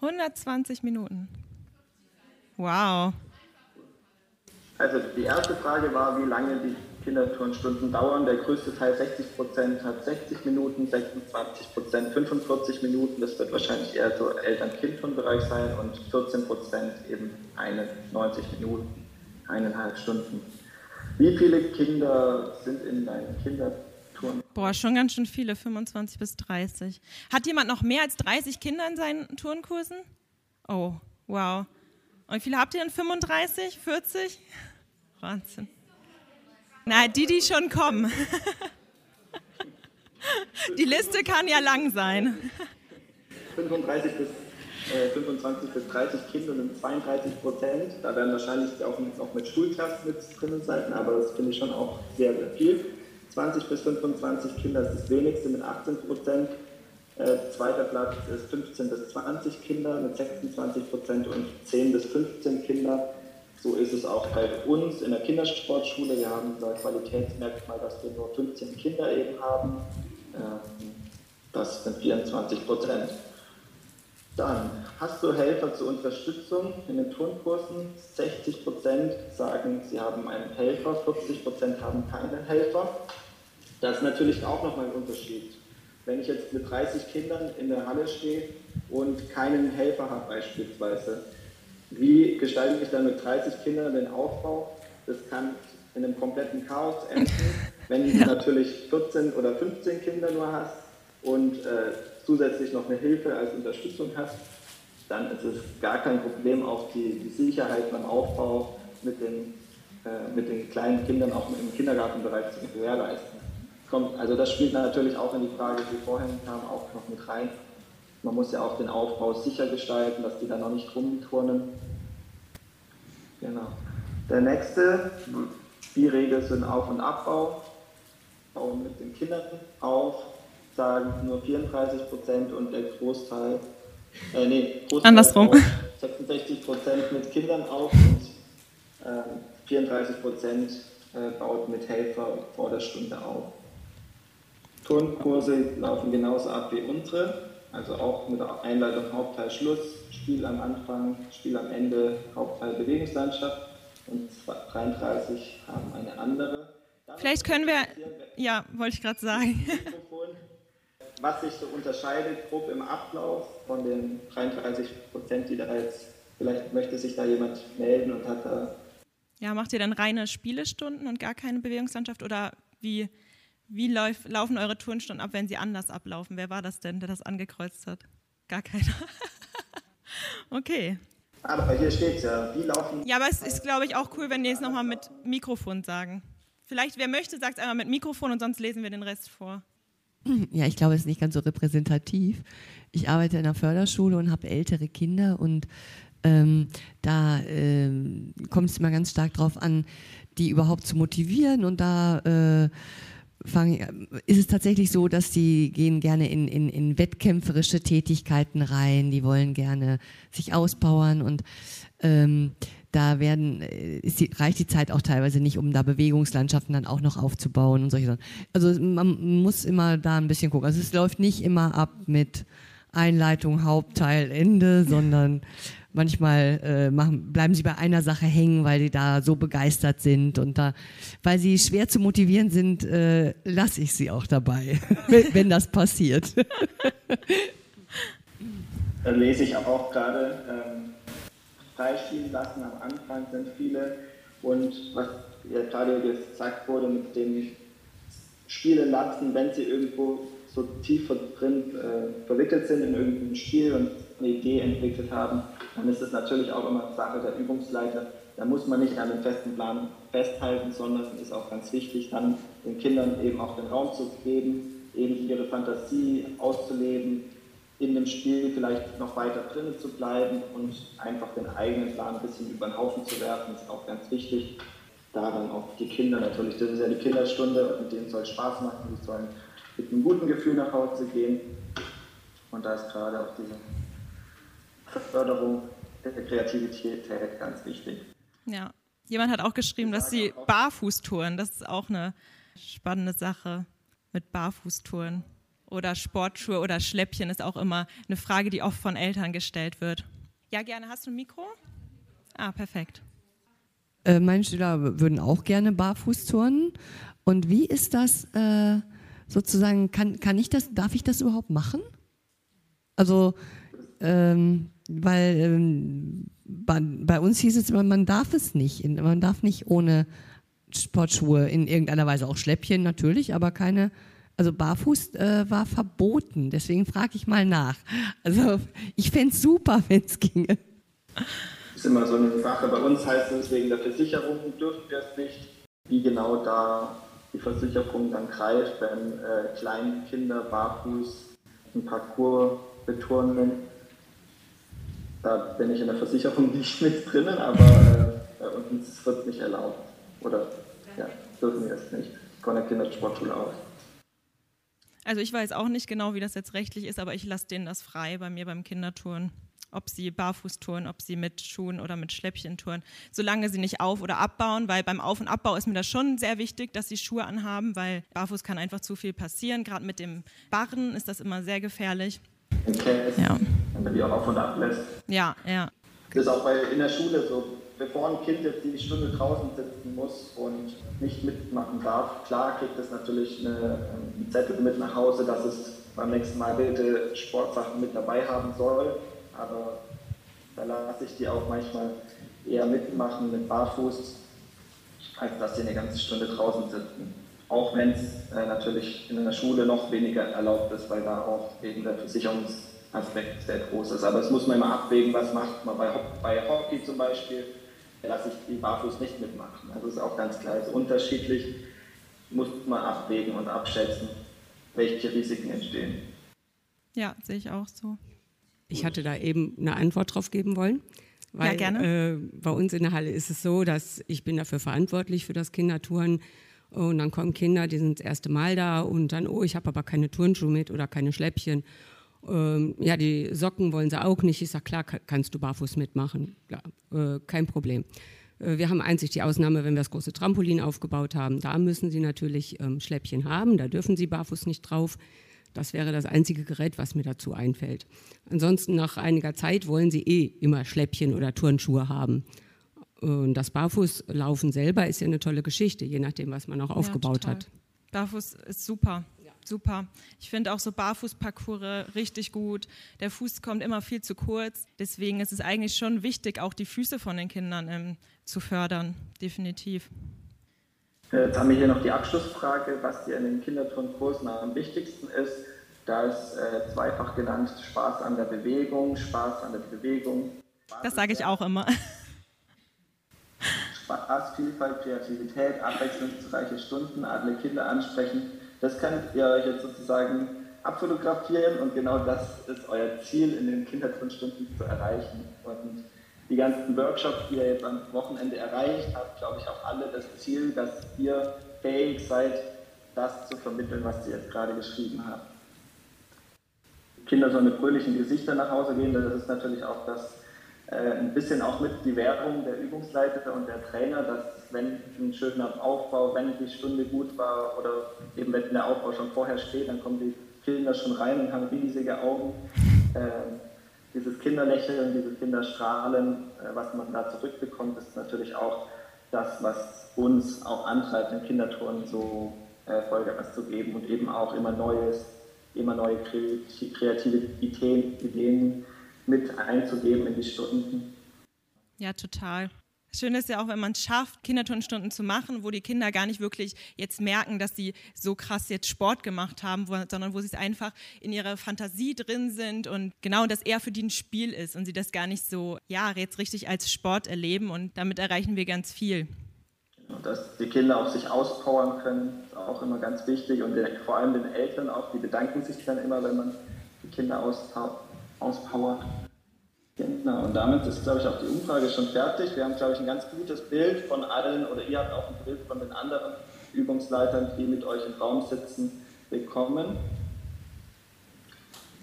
120 Minuten. Wow. Also die erste Frage war, wie lange die Kinderturnstunden dauern. Der größte Teil, 60 Prozent, hat 60 Minuten, 26 Prozent 45 Minuten. Das wird wahrscheinlich eher so Eltern-Kind-Turnbereich sein und 14 Prozent eben 91 Minuten eineinhalb Stunden. Wie viele Kinder sind in deinen Kindertouren? Boah, schon ganz schön viele, 25 bis 30. Hat jemand noch mehr als 30 Kinder in seinen Turnkursen? Oh, wow. Und wie viele habt ihr denn? 35, 40? Wahnsinn. Na, die, die schon kommen. <laughs> Die Liste kann ja lang sein. 35 bis 25 äh, bis 30 Kinder und 32 Prozent. Da werden wahrscheinlich auch noch mit Schulklassen mit drin sein, aber das finde ich schon auch sehr, sehr viel. 20 bis 25 Kinder ist das wenigste mit 18 Prozent. Äh, zweiter Platz ist 15 bis 20 Kinder mit 26 Prozent und 10 bis 15 Kinder. So ist es auch bei uns in der Kindersportschule. Wir haben unser Qualitätsmerkmal, dass wir nur 15 Kinder eben haben. Ähm, das sind 24 Prozent. Dann hast du Helfer zur Unterstützung in den Turnkursen. 60 Prozent sagen, sie haben einen Helfer, 40 Prozent haben keinen Helfer. Das ist natürlich auch nochmal ein Unterschied. Wenn ich jetzt mit 30 Kindern in der Halle stehe und keinen Helfer habe beispielsweise, Wie gestalte ich dann mit 30 Kindern den Aufbau? Das kann in einem kompletten Chaos enden, <laughs> wenn du ja. natürlich 14 oder 15 Kinder nur hast und äh, zusätzlich noch eine Hilfe als Unterstützung hast, dann ist es gar kein Problem, auch die, die Sicherheit beim Aufbau mit den, äh, mit den kleinen Kindern auch im Kindergartenbereich zu gewährleisten. Kommt, also das spielt natürlich auch in die Frage, die vorhin kam, auch noch mit rein. Man muss ja auch den Aufbau sicher gestalten, dass die da noch nicht rumturnen. Genau. Der nächste, Spielregel sind Auf- und Abbau. Bauen mit den Kindern auf, sagen nur 34 Prozent und der Großteil, äh, nee, Großteil Andersrum. 66 Prozent mit Kindern auf und äh, 34 Prozent äh, baut mit Helfer vor der Stunde auf. Turnkurse laufen genauso ab wie unsere, also auch mit Einleitung Hauptteil Schluss, Spiel am Anfang, Spiel am Ende, Hauptteil Bewegungslandschaft und 33 haben eine andere. Vielleicht können wir, ja, wollte ich gerade sagen. Was sich so unterscheidet, grob im Ablauf von den 33 Prozent, die da jetzt, vielleicht möchte sich da jemand melden und hat da. Ja, macht ihr dann reine Spielestunden und gar keine Bewegungslandschaft oder wie, wie lauf, laufen eure Turnstunden ab, wenn sie anders ablaufen? Wer war das denn, der das angekreuzt hat? Gar keiner. <laughs> okay. Aber hier steht es ja, wie laufen. Ja, aber es ist, glaube ich, auch cool, wenn die es nochmal mit Mikrofon sagen. Vielleicht, wer möchte, sagt es einmal mit Mikrofon und sonst lesen wir den Rest vor. <clears throat> Ja, ich glaube, es ist nicht ganz so repräsentativ. Ich arbeite in einer Förderschule und habe ältere Kinder und ähm, da ähm, kommt es immer ganz stark darauf an, die überhaupt zu motivieren und da äh, fang, ist es tatsächlich so, dass die gehen gerne in, in, in wettkämpferische Tätigkeiten rein, die wollen gerne sich auspowern und ähm, da werden, äh, die, reicht die Zeit auch teilweise nicht, um da Bewegungslandschaften dann auch noch aufzubauen und solche Sachen. Also man muss immer da ein bisschen gucken. Also es läuft nicht immer ab mit Einleitung, Hauptteil, Ende, sondern manchmal äh, machen, bleiben sie bei einer Sache hängen, weil die da so begeistert sind und da, weil sie schwer zu motivieren sind, äh, lasse ich sie auch dabei, <laughs> wenn das passiert. <laughs> Da lese ich auch gerade. Ähm freispielen lassen. Am Anfang sind viele. Und was ja gerade gesagt wurde mit dem Spielen lassen, wenn sie irgendwo so tief drin äh, verwickelt sind in irgendeinem Spiel und eine Idee entwickelt haben, dann ist es natürlich auch immer Sache der Übungsleiter. Da muss man nicht an den festen Plan festhalten, sondern es ist auch ganz wichtig, dann den Kindern eben auch den Raum zu geben, eben ihre Fantasie auszuleben, in dem Spiel vielleicht noch weiter drinnen zu bleiben und einfach den eigenen Plan ein bisschen über den Haufen zu werfen, ist auch ganz wichtig. Da dann auch die Kinder natürlich, das ist ja die Kinderstunde und denen soll Spaß machen, die sollen mit einem guten Gefühl nach Hause gehen. Und da ist gerade auch diese Förderung der Kreativität ganz wichtig. Ja, jemand hat auch geschrieben, dass sie barfuß touren. Das ist auch eine spannende Sache mit Barfußtouren oder Sportschuhe oder Schläppchen ist auch immer eine Frage, die oft von Eltern gestellt wird. Ja, gerne. Hast du ein Mikro? Ah, perfekt. Äh, meine Schüler würden auch gerne barfuß turnen. Und wie ist das äh, sozusagen, kann, kann ich das, darf ich das überhaupt machen? Also, ähm, weil ähm, bei, bei, uns hieß es immer, man darf es nicht. Man darf nicht ohne Sportschuhe in irgendeiner Weise auch Schläppchen natürlich, aber keine also barfuß äh, war verboten, deswegen frage ich mal nach. Also ich fände es super, wenn es ginge. Das ist immer so eine Sache. Bei uns heißt es, wegen der Versicherung dürfen wir es nicht. Wie genau da die Versicherung dann greift, wenn äh, Kleinkinder barfuß einen Parcours beturnen. Da bin ich in der Versicherung nicht mit drinnen, aber äh, bei uns wird es nicht erlaubt. Oder ja, dürfen wir es nicht. Von der Kindersportschule aus. Also ich weiß auch nicht genau, wie das jetzt rechtlich ist, aber ich lasse denen das frei bei mir beim Kindertouren. Ob sie barfuß touren, ob sie mit Schuhen oder mit Schläppchen touren, solange sie nicht auf- oder abbauen, weil beim Auf- und Abbau ist mir das schon sehr wichtig, dass sie Schuhe anhaben, weil barfuß kann einfach zu viel passieren. Gerade mit dem Barren ist das immer sehr gefährlich. Okay. Ja. Wenn man die auch auf und ab lässt. Ja, ja. Das ist auch bei, in der Schule so bevor ein Kind jetzt die Stunde draußen sitzen muss und nicht mitmachen darf, klar kriegt es natürlich eine, einen Zettel mit nach Hause, dass es beim nächsten Mal bitte Sportsachen mit dabei haben soll. Aber Da lasse ich die auch manchmal eher mitmachen mit Barfuß, als dass sie eine ganze Stunde draußen sitzen. Auch wenn es äh, natürlich in der Schule noch weniger erlaubt ist, weil da auch eben der Versicherungsaspekt sehr groß ist. Aber es muss man immer abwägen, was macht man bei, bei Hockey zum Beispiel. Lasse ich die Barfuß nicht mitmachen. Also ist auch ganz klar. Also unterschiedlich muss man abwägen und abschätzen, welche Risiken entstehen. Ja, sehe ich auch so. Ich hatte da eben eine Antwort drauf geben wollen. Weil, ja, gerne. Äh, bei uns in der Halle ist es so, dass ich bin dafür verantwortlich für das Kindertouren. Und dann kommen Kinder, die sind das erste Mal da und dann, oh, ich habe aber keine Turnschuhe mit oder keine Schläppchen. Ähm, ja, die Socken wollen sie auch nicht. Ich sage, klar, kannst du barfuß mitmachen. Klar, äh, kein Problem. Äh, wir haben einzig die Ausnahme, wenn wir das große Trampolin aufgebaut haben. Da müssen sie natürlich ähm, Schläppchen haben, da dürfen sie barfuß nicht drauf. Das wäre das einzige Gerät, was mir dazu einfällt. Ansonsten nach einiger Zeit wollen sie eh immer Schläppchen oder Turnschuhe haben. Und das Barfußlaufen selber ist ja eine tolle Geschichte, je nachdem, was man auch aufgebaut ja, hat. Barfuß ist super. Ja. Super. Ich finde auch so Barfußparcours richtig gut. Der Fuß kommt immer viel zu kurz. Deswegen ist es eigentlich schon wichtig, auch die Füße von den Kindern ähm, zu fördern. Definitiv. Jetzt haben wir hier noch die Abschlussfrage, was dir in den Kinderturnkursen am wichtigsten ist. Da ist äh, zweifach genannt Spaß an der Bewegung, Spaß an der Bewegung. Spaß das sage ich auch immer. Spaß, Vielfalt, Kreativität, abwechslungsreiche Stunden, adle Kinder ansprechen. Das könnt ihr euch jetzt sozusagen abfotografieren und genau das ist euer Ziel in den Kinderturnstunden zu erreichen. Und die ganzen Workshops, die ihr jetzt am Wochenende erreicht habt, glaube ich, auch alle das Ziel, dass ihr fähig seid, das zu vermitteln, was ihr jetzt gerade geschrieben habt. Kinder sollen mit fröhlichen Gesichtern nach Hause gehen, das ist natürlich auch das äh, ein bisschen auch mit die Werbung der Übungsleiter und der Trainer, dass wenn ein schöner Aufbau, wenn die Stunde gut war oder eben wenn der Aufbau schon vorher steht, dann kommen die Kinder schon rein und haben riesige Augen. Äh, dieses Kinderlächeln, diese Kinderstrahlen, äh, was man da zurückbekommt, ist natürlich auch das, was uns auch antreibt, den Kindertouren so äh, Vollgas zu geben und eben auch immer Neues, immer neue kreative Ideen mit einzugeben in die Stunden. Ja, total. Schön ist ja auch, wenn man es schafft, Kinderturnstunden zu machen, wo die Kinder gar nicht wirklich jetzt merken, dass sie so krass jetzt Sport gemacht haben, wo, sondern wo sie es einfach in ihrer Fantasie drin sind und genau das eher für die ein Spiel ist und sie das gar nicht so, ja, jetzt richtig als Sport erleben und damit erreichen wir ganz viel. Dass die Kinder auch sich auspowern können, ist auch immer ganz wichtig und vor allem den Eltern auch, die bedanken sich dann immer, wenn man die Kinder auspowert. Und damit ist, glaube ich, auch die Umfrage schon fertig. Wir haben, glaube ich, ein ganz gutes Bild von allen, oder ihr habt auch ein Bild von den anderen Übungsleitern, die mit euch im Raum sitzen, bekommen.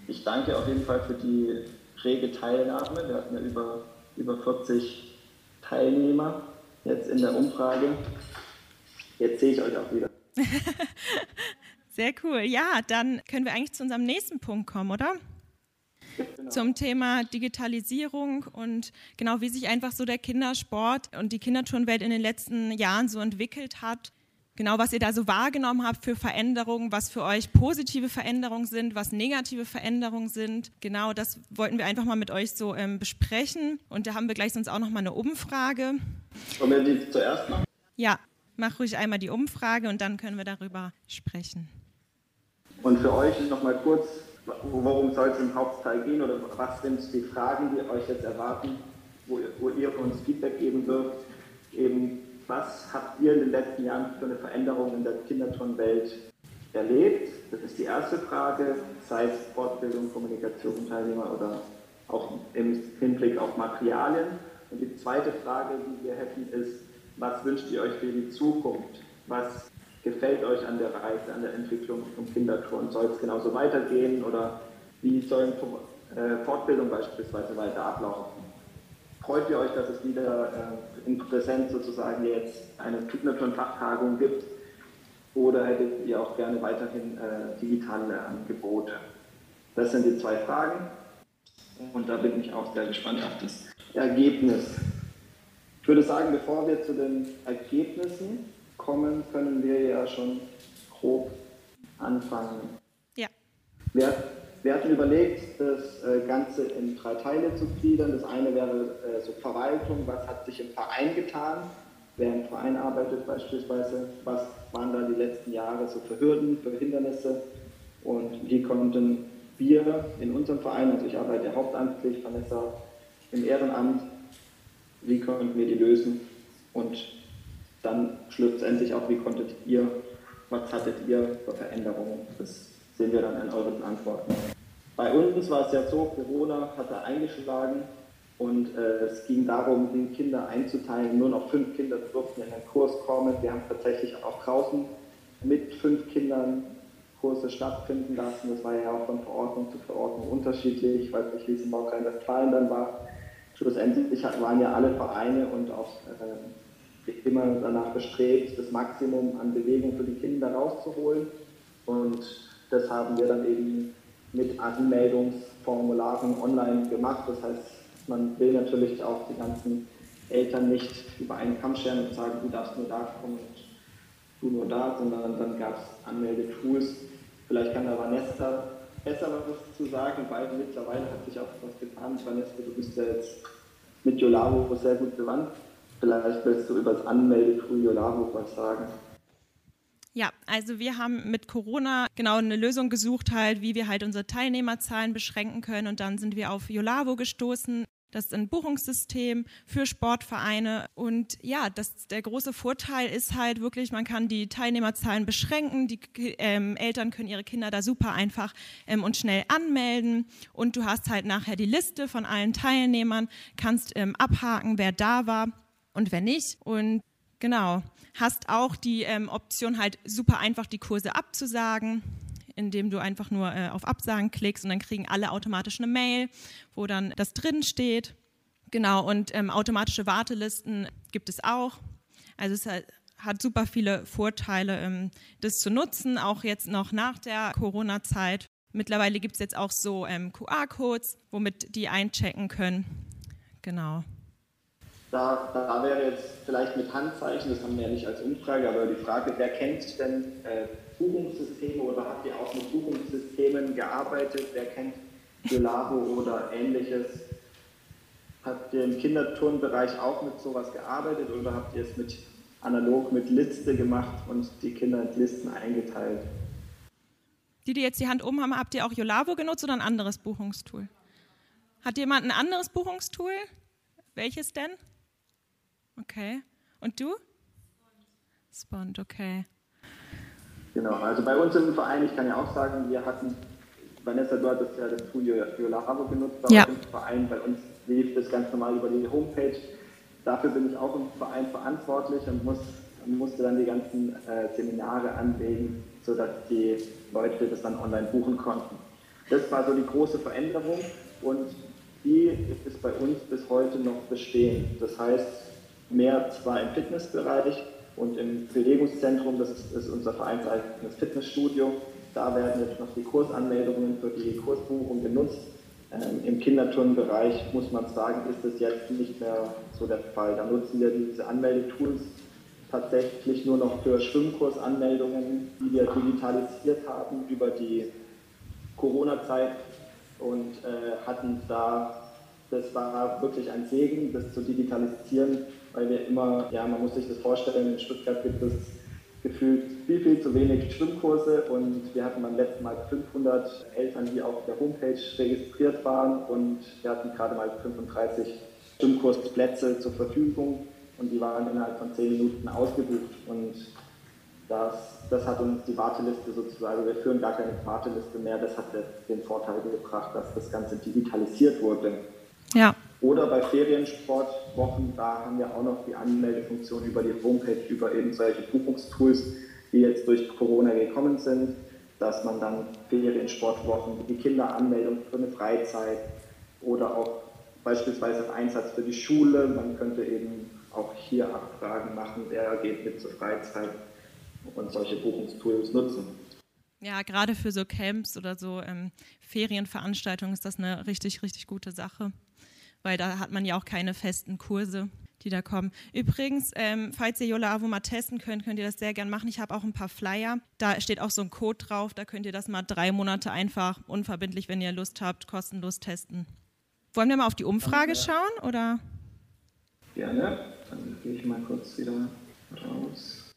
Ich danke auf jeden Fall für die rege Teilnahme. Wir hatten ja über, über 40 Teilnehmer jetzt in der Umfrage. Jetzt sehe ich euch auch wieder. <laughs> Sehr cool. Ja, dann können wir eigentlich zu unserem nächsten Punkt kommen, oder? Zum Thema Digitalisierung und genau wie sich einfach so der Kindersport und die Kinderturnwelt in den letzten Jahren so entwickelt hat. Genau, was ihr da so wahrgenommen habt für Veränderungen, was für euch positive Veränderungen sind, was negative Veränderungen sind. Genau, das wollten wir einfach mal mit euch so ähm, besprechen. Und da haben wir gleich sonst auch noch mal eine Umfrage. Wollen wir die zuerst machen? Ja, mach ruhig einmal die Umfrage und dann können wir darüber sprechen. Und für euch noch mal kurz worum soll es im Hauptteil gehen oder was sind die Fragen, die euch jetzt erwarten, wo ihr, wo ihr uns Feedback geben dürft. Eben, was habt ihr in den letzten Jahren für eine Veränderung in der Kinderturnwelt erlebt? Das ist die erste Frage, sei es Fortbildung, Kommunikation, Teilnehmer oder auch im Hinblick auf Materialien. Und die zweite Frage, die wir hätten, ist, was wünscht ihr euch für die Zukunft? Was gefällt euch an der Reise, an der Entwicklung vom Kinderturn? Soll es genauso weitergehen oder wie soll äh, Fortbildung beispielsweise weiter ablaufen? Freut ihr euch, dass es wieder äh, in Präsenz sozusagen jetzt eine Kinderturn-Fachtagung gibt? Oder hättet ihr auch gerne weiterhin äh, digitale Angebote? Das sind die zwei Fragen. Und da bin ich auch sehr gespannt auf das Ergebnis. Ich würde sagen, bevor wir zu den Ergebnissen kommen, können wir ja schon grob anfangen. Ja. Wer, Wir hatten überlegt, das äh, Ganze in drei Teile zu gliedern. Das eine wäre äh, so Verwaltung, was hat sich im Verein getan, wer im Verein arbeitet beispielsweise, was waren da die letzten Jahre so für Hürden, für Hindernisse und wie konnten wir in unserem Verein, also ich arbeite hauptamtlich, Vanessa im Ehrenamt, wie konnten wir die lösen und dann schlussendlich auch, wie konntet ihr, was hattet ihr für Veränderungen? Das sehen wir dann in euren Antworten. Bei uns war es ja so, Corona hatte eingeschlagen und äh, es ging darum, die Kinder einzuteilen. Nur noch fünf Kinder durften in den Kurs kommen. Wir haben tatsächlich auch draußen mit fünf Kindern Kurse stattfinden lassen. Das war ja auch von Verordnung zu Verordnung unterschiedlich. Ich weiß nicht, wie es in Nordrhein-Westfalen dann war. Schlussendlich waren ja alle Vereine und auch äh, immer danach bestrebt, das Maximum an Bewegung für die Kinder rauszuholen. Und das haben wir dann eben mit Anmeldungsformularen online gemacht. Das heißt, man will natürlich auch die ganzen Eltern nicht über einen Kamm scheren und sagen, du darfst nur da kommen und du nur da, sondern dann gab es Anmeldetools. Vielleicht kann da Vanessa besser was zu sagen, weil mittlerweile hat sich auch was getan. Vanessa, du bist ja jetzt mit Jolavo sehr gut bewandt. Vielleicht willst du über das Anmeldetool Jolavo was sagen. Ja, also wir haben mit Corona genau eine Lösung gesucht, halt, wie wir halt unsere Teilnehmerzahlen beschränken können. Und dann sind wir auf Jolavo gestoßen. Das ist ein Buchungssystem für Sportvereine. Und ja, das, der große Vorteil ist halt wirklich, man kann die Teilnehmerzahlen beschränken. Die ähm, Eltern können ihre Kinder da super einfach ähm, und schnell anmelden. Und du hast halt nachher die Liste von allen Teilnehmern, kannst ähm, abhaken, wer da war und wer nicht. Und Genau. Hast auch die ähm, Option halt super einfach die Kurse abzusagen, indem du einfach nur äh, auf Absagen klickst und dann kriegen alle automatisch eine Mail, wo dann das drin steht. Genau, und ähm, automatische Wartelisten gibt es auch. Also es hat, hat super viele Vorteile, ähm, das zu nutzen, auch jetzt noch nach der Corona-Zeit. Mittlerweile gibt es jetzt auch so ähm, QR-Codes, womit die einchecken können. Genau. Da, da wäre jetzt vielleicht mit Handzeichen, das haben wir ja nicht als Umfrage, aber die Frage, wer kennt denn äh, Buchungssysteme oder habt ihr auch mit Buchungssystemen gearbeitet? Wer kennt Gelabo oder ähnliches? Habt ihr im Kinderturnbereich auch mit sowas gearbeitet oder habt ihr es mit analog mit Liste gemacht und die Kinder in Listen eingeteilt? Die, die jetzt die Hand oben haben, habt ihr auch Jolavo genutzt oder ein anderes Buchungstool? Hat jemand ein anderes Buchungstool? Welches denn? Okay. Und du? Spond, okay. Genau, also bei uns im Verein, ich kann ja auch sagen, wir hatten, Vanessa, du hattest ja das Tool Violavo benutzt, bei ja. uns im Verein, bei uns lief das ganz normal über die Homepage. Dafür bin ich auch im Verein verantwortlich und muss, musste dann die ganzen äh, Seminare anlegen, sodass die Leute das dann online buchen konnten. Das war so die große Veränderung und die ist bei uns bis heute noch bestehen. Das heißt, mehr zwar im Fitnessbereich und im Bewegungszentrum, das ist, ist unser vereinseigenes Fitnessstudio. Da werden jetzt noch die Kursanmeldungen für die Kursbuchung genutzt. Ähm, Im Kinderturnbereich muss man sagen, ist das jetzt nicht mehr so der Fall. Da nutzen wir diese Anmeldetools tatsächlich nur noch für Schwimmkursanmeldungen, die wir digitalisiert haben über die Corona-Zeit und äh, hatten da, das war wirklich ein Segen, das zu digitalisieren, weil wir immer, ja, man muss sich das vorstellen, in Stuttgart gibt es gefühlt viel, viel zu wenig Schwimmkurse und wir hatten beim letzten Mal 500 Eltern, die auf der Homepage registriert waren und wir hatten gerade mal 35 Schwimmkursplätze zur Verfügung und die waren innerhalb von 10 Minuten ausgebucht und das, das hat uns die Warteliste sozusagen, wir führen gar keine Warteliste mehr, das hat den Vorteil gebracht, dass das Ganze digitalisiert wurde. Oder bei Feriensportwochen, da haben wir auch noch die Anmeldefunktion über die Homepage, über eben solche Buchungstools, die jetzt durch Corona gekommen sind, dass man dann Feriensportwochen, die Kinderanmeldung für eine Freizeit oder auch beispielsweise Einsatz für die Schule, man könnte eben auch hier Abfragen machen, wer geht mit zur Freizeit und solche Buchungstools nutzen. Ja, gerade für so Camps oder so ähm, Ferienveranstaltungen ist das eine richtig, richtig gute Sache weil da hat man ja auch keine festen Kurse. die da kommen. Übrigens, ähm, falls ihr Yola Avo mal testen könnt, könnt ihr das sehr gern machen. Ich habe auch ein paar Flyer. Da steht auch so ein Code drauf. Da könnt ihr das mal drei Monate einfach unverbindlich, wenn ihr Lust habt, kostenlos testen. Wollen wir mal auf die Umfrage schauen oder? Gerne. Dann gehe ich mal kurz wieder raus.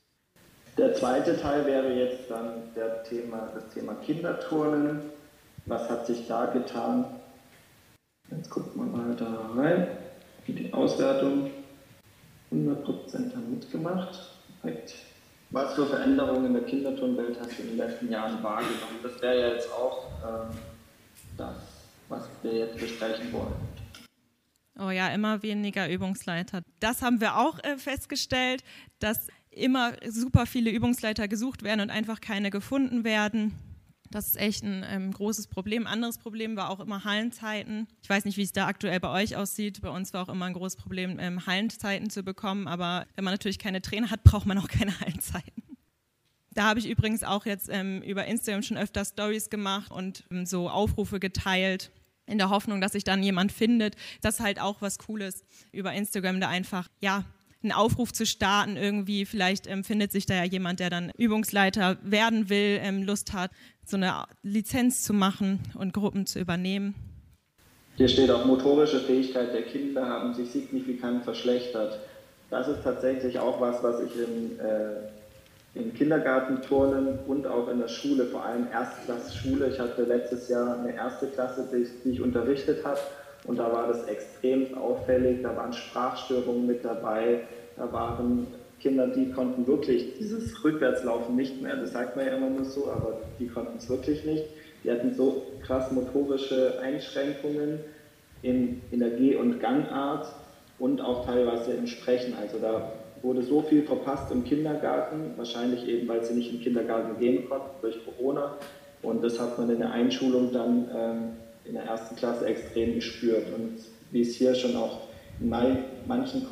Der zweite Teil wäre jetzt dann der Thema, das Thema Kinderturnen. Was hat sich da getan? Jetzt guckt man mal da rein. Die Auswertung. 100% haben mitgemacht. Perfekt. Was für Veränderungen in der Kinderturnwelt hast du in den letzten Jahren wahrgenommen? Das wäre ja jetzt auch ähm, das, was wir jetzt besprechen wollen. Oh ja, immer weniger Übungsleiter. Das haben wir auch äh, festgestellt, dass immer super viele Übungsleiter gesucht werden und einfach keine gefunden werden. Das ist echt ein ähm, großes Problem. Anderes Problem war auch immer Hallenzeiten. Ich weiß nicht, wie es da aktuell bei euch aussieht. Bei uns war auch immer ein großes Problem, ähm, Hallenzeiten zu bekommen. Aber wenn man natürlich keine Trainer hat, <laughs> braucht man auch keine Hallenzeiten. Da habe ich übrigens auch jetzt ähm, über Instagram schon öfter Stories gemacht und ähm, so Aufrufe geteilt in der Hoffnung, dass sich dann jemand findet. Das ist halt auch was Cooles über Instagram, da einfach, ja, einen Aufruf zu starten irgendwie. Vielleicht ähm, findet sich da ja jemand, der dann Übungsleiter werden will, ähm, Lust hat, so eine Lizenz zu machen und Gruppen zu übernehmen. Hier steht auch, motorische Fähigkeit der Kinder haben sich signifikant verschlechtert. Das ist tatsächlich auch was, was ich in, äh, in Kindergartenturnen und auch in der Schule, vor allem Erstklass-Schule, ich hatte letztes Jahr eine erste Klasse, die, die ich unterrichtet habe, und da war das extrem auffällig, da waren Sprachstörungen mit dabei, da waren Kinder, die konnten wirklich dieses Rückwärtslaufen nicht mehr, das sagt man ja immer nur so, aber die konnten es wirklich nicht. Die hatten so krass motorische Einschränkungen in, in der Geh- und Gangart und auch teilweise im Sprechen. Also da wurde so viel verpasst im Kindergarten, wahrscheinlich eben, weil sie nicht im Kindergarten gehen konnten durch Corona. Und das hat man in der Einschulung dann ähm, in der ersten Klasse extrem gespürt. Und wie es hier schon auch in manchen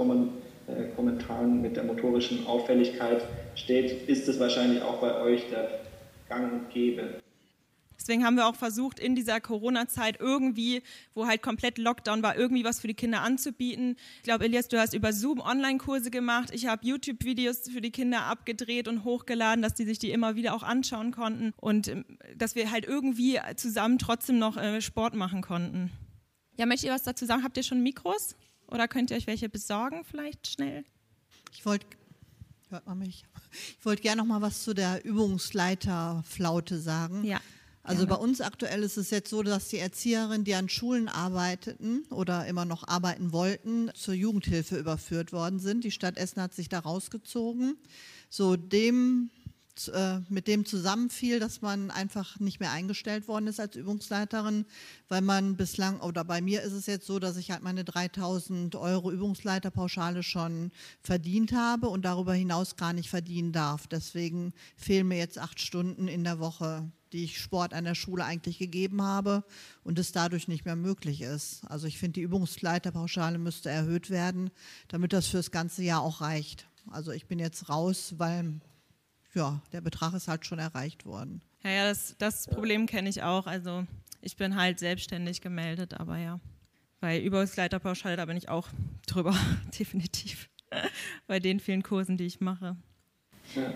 äh, Kommentaren mit der motorischen Auffälligkeit steht, ist es wahrscheinlich auch bei euch der Gang und Gäbe. Deswegen haben wir auch versucht, in dieser Corona-Zeit irgendwie, wo halt komplett Lockdown war, irgendwie was für die Kinder anzubieten. Ich glaube, Elias, du hast über Zoom Online-Kurse gemacht. Ich habe YouTube-Videos für die Kinder abgedreht und hochgeladen, dass die sich die immer wieder auch anschauen konnten und ähm, dass wir halt irgendwie zusammen trotzdem noch äh, Sport machen konnten. Ja, möchtet ihr was dazu sagen? Habt ihr schon Mikros? Oder könnt ihr euch welche besorgen vielleicht schnell? Ich wollte hört man mich. Ich wollte gerne noch mal was zu der Übungsleiterflaute sagen. Ja. Also bei uns aktuell ist es jetzt so, dass die Erzieherinnen, die an Schulen arbeiteten oder immer noch arbeiten wollten, zur Jugendhilfe überführt worden sind. Die Stadt Essen hat sich da rausgezogen. So dem mit dem zusammenfiel, dass man einfach nicht mehr eingestellt worden ist als Übungsleiterin, weil man bislang, oder bei mir ist es jetzt so, dass ich halt meine 3000 Euro Übungsleiterpauschale schon verdient habe und darüber hinaus gar nicht verdienen darf. Deswegen fehlen mir jetzt acht Stunden in der Woche die ich Sport an der Schule eigentlich gegeben habe und es dadurch nicht mehr möglich ist. Also ich finde, die Übungsleiterpauschale müsste erhöht werden, damit das für das ganze Jahr auch reicht. Also ich bin jetzt raus, weil ja, der Betrag ist halt schon erreicht worden. Ja, ja, das, das Problem kenne ich auch. Also ich bin halt selbstständig gemeldet, aber ja. Bei Übungsleiterpauschale, da bin ich auch drüber, <laughs> definitiv. <laughs> Bei den vielen Kursen, die ich mache. Ja.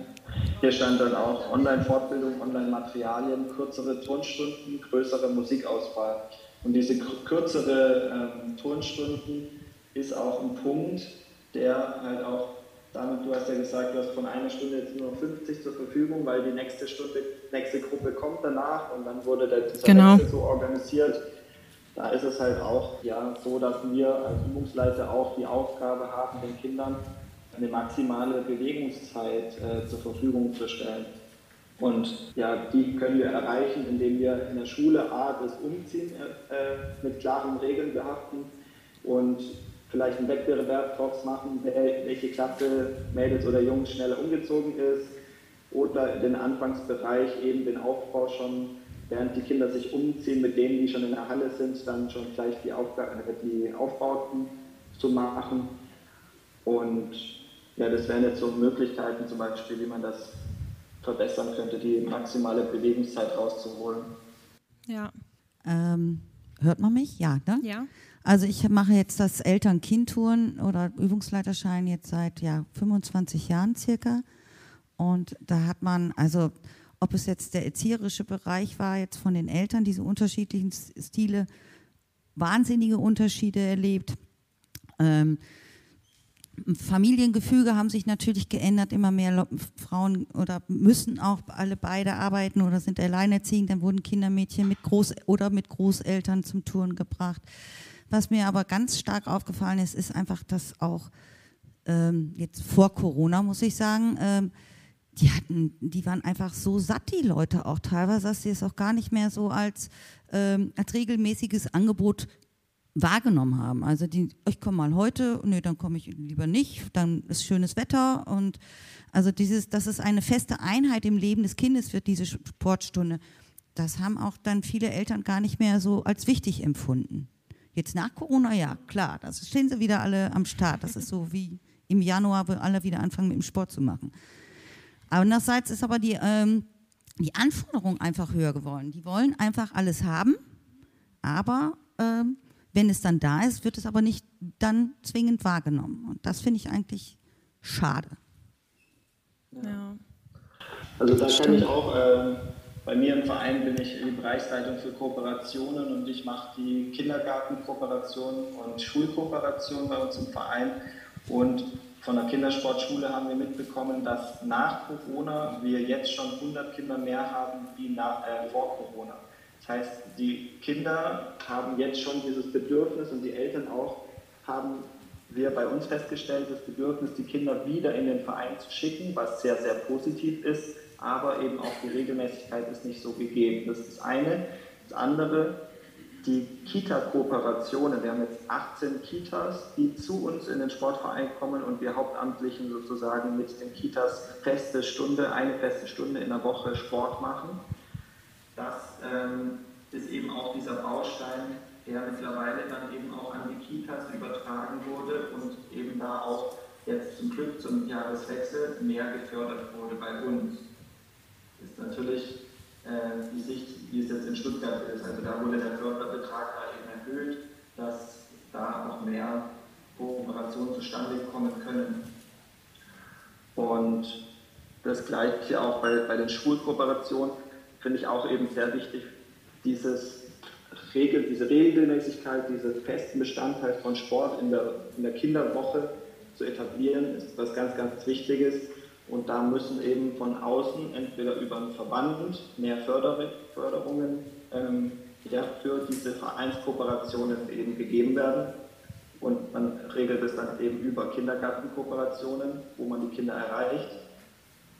Hier stand dann auch Online-Fortbildung, Online-Materialien, kürzere Turnstunden, größere Musikauswahl. Und diese kürzere ähm, Turnstunden ist auch ein Punkt, der halt auch damit, du hast ja gesagt, du hast von einer Stunde jetzt nur 50 zur Verfügung, weil die nächste Stunde, nächste Gruppe kommt danach und dann wurde der, dieser genau. so organisiert. Da ist es halt auch ja, so, dass wir als Übungsleiter auch die Aufgabe haben, den Kindern eine maximale Bewegungszeit äh, zur Verfügung zu stellen. Und ja, die können wir erreichen, indem wir in der Schule A, das Umziehen äh, mit klaren Regeln behaften und vielleicht einen Wettbewerb draus machen, welche Klasse Mädels oder Jungs schneller umgezogen ist oder den Anfangsbereich eben den Aufbau schon, während die Kinder sich umziehen, mit denen, die schon in der Halle sind, dann schon gleich die, Aufgaben, die Aufbauten zu machen. Und ja, das wären jetzt so Möglichkeiten zum Beispiel, wie man das verbessern könnte, die maximale Bewegungszeit rauszuholen. Ja. Ähm, hört man mich? Ja, ne? Ja. Also ich mache jetzt das Eltern-Kind-Touren oder Übungsleiterschein jetzt seit ja, 25 Jahren circa. Und da hat man, also ob es jetzt der erzieherische Bereich war, jetzt von den Eltern, diese unterschiedlichen Stile, wahnsinnige Unterschiede erlebt. Ähm, Familiengefüge haben sich natürlich geändert. Immer mehr Frauen oder müssen auch alle beide arbeiten oder sind alleinerziehend. Dann wurden Kindermädchen mit Groß oder mit Großeltern zum Touren gebracht. Was mir aber ganz stark aufgefallen ist, ist einfach, dass auch ähm, jetzt vor Corona, muss ich sagen, ähm, die hatten, die waren einfach so satt, die Leute auch teilweise, dass sie es auch gar nicht mehr so als, ähm, als regelmäßiges Angebot wahrgenommen haben. Also die, ich komme mal heute, nee, dann komme ich lieber nicht, dann ist schönes Wetter und also dieses, dass es eine feste Einheit im Leben des Kindes wird, diese Sportstunde, das haben auch dann viele Eltern gar nicht mehr so als wichtig empfunden. Jetzt nach Corona, ja, klar, da stehen sie wieder alle am Start. Das ist so wie im Januar, wo alle wieder anfangen mit dem Sport zu machen. Andererseits ist aber die, ähm, die Anforderung einfach höher geworden. Die wollen einfach alles haben, aber ähm, wenn es dann da ist, wird es aber nicht dann zwingend wahrgenommen. Und das finde ich eigentlich schade. Ja. Also da kann ich auch, äh, bei mir im Verein bin ich die Bereichsleitung für Kooperationen und ich mache die Kindergartenkooperation und Schulkooperation bei uns im Verein. Und von der Kindersportschule haben wir mitbekommen, dass nach Corona wir jetzt schon 100 Kinder mehr haben wie nach, äh, vor Corona. Das heißt, die Kinder haben jetzt schon dieses Bedürfnis und die Eltern auch haben wir bei uns festgestellt, das Bedürfnis, die Kinder wieder in den Verein zu schicken, was sehr, sehr positiv ist, aber eben auch die Regelmäßigkeit ist nicht so gegeben. Das ist das eine. Das andere, die Kita-Kooperationen. Wir haben jetzt 18 Kitas, die zu uns in den Sportverein kommen und wir Hauptamtlichen sozusagen mit den Kitas feste Stunde, eine feste Stunde in der Woche Sport machen. Das ähm, ist eben auch dieser Baustein, der mittlerweile dann eben auch an die Kitas übertragen wurde und eben da auch jetzt zum Glück zum Jahreswechsel mehr gefördert wurde bei uns. Das ist natürlich äh, die Sicht, wie es jetzt in Stuttgart ist. Also da wurde der Förderbetrag halt eben erhöht, dass da noch mehr Kooperationen zustande kommen können. Und das gleiche auch bei, bei den Schulkooperationen finde ich auch eben sehr wichtig, dieses Regel, diese Regelmäßigkeit, diesen festen Bestandteil von Sport in der, in der Kinderwoche zu etablieren, ist was ganz, ganz Wichtiges. Und da müssen eben von außen, entweder über einen Verband, mehr Förder Förderungen ähm, ja, für diese Vereinskooperationen eben gegeben werden. Und man regelt es dann eben über Kindergartenkooperationen, wo man die Kinder erreicht.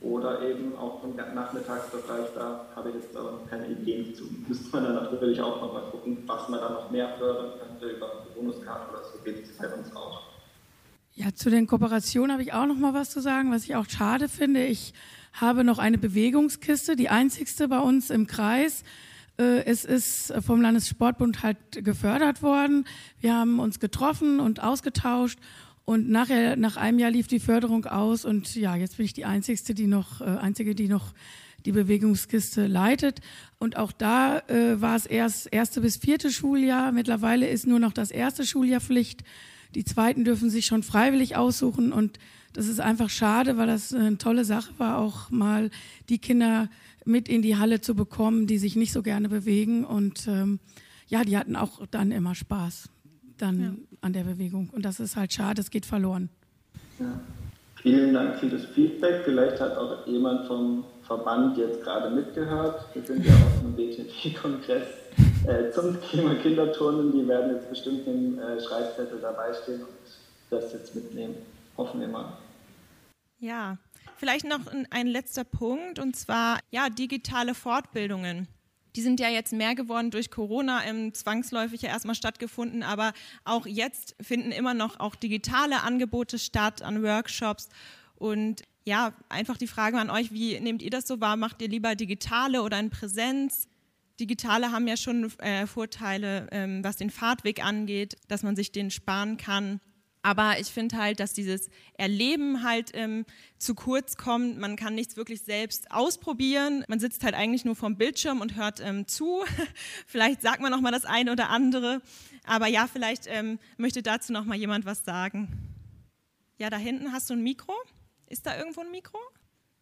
Oder eben auch im Nachmittagsbereich, da habe ich jetzt aber keine Ideen zu. Müsste man dann natürlich auch noch mal gucken, was man da noch mehr fördern könnte über Bonuskarte oder so geht es bei uns auch. Ja, zu den Kooperationen habe ich auch noch mal was zu sagen, was ich auch schade finde. Ich habe noch eine Bewegungskiste, die einzigste bei uns im Kreis. Äh, es ist vom Landessportbund halt gefördert worden. Wir haben uns getroffen und ausgetauscht und nachher, nach einem Jahr lief die Förderung aus und ja, jetzt bin ich die einzigste, die noch, äh, einzige, die noch die Bewegungskiste leitet. Und auch da äh, war es erst erste bis vierte Schuljahr. Mittlerweile ist nur noch das erste Schuljahr Pflicht. Die zweiten dürfen sich schon freiwillig aussuchen und das ist einfach schade, weil das eine tolle Sache war, auch mal die Kinder mit in die Halle zu bekommen, die sich nicht so gerne bewegen und ähm, ja, die hatten auch dann immer Spaß dann ja. an der Bewegung und das ist halt schade, es geht verloren. Ja. Vielen Dank für das Feedback. Vielleicht hat auch jemand vom Verband jetzt gerade mitgehört. Wir sind ja auf einem BTT-Kongress äh, zum Thema Kinderturnen. Die werden jetzt bestimmt im äh, Schreibzettel dabei stehen und das jetzt mitnehmen. Hoffen wir mal. Ja, vielleicht noch ein letzter Punkt und zwar ja digitale Fortbildungen. Die sind ja jetzt mehr geworden durch Corona, im zwangsläufig ja erstmal stattgefunden, aber auch jetzt finden immer noch auch digitale Angebote statt an Workshops und ja, einfach die Frage an euch, wie nehmt ihr das so wahr? Macht ihr lieber digitale oder in Präsenz? Digitale haben ja schon äh, Vorteile, ähm, was den Fahrtweg angeht, dass man sich den sparen kann. Aber ich finde halt, dass dieses Erleben halt ähm, zu kurz kommt. Man kann nichts wirklich selbst ausprobieren. Man sitzt halt eigentlich nur vorm Bildschirm und hört ähm, zu. <laughs> vielleicht sagt man noch mal das eine oder andere. Aber ja, vielleicht ähm, möchte dazu noch mal jemand was sagen. Ja, da hinten hast du ein Mikro. Ist da irgendwo ein Mikro?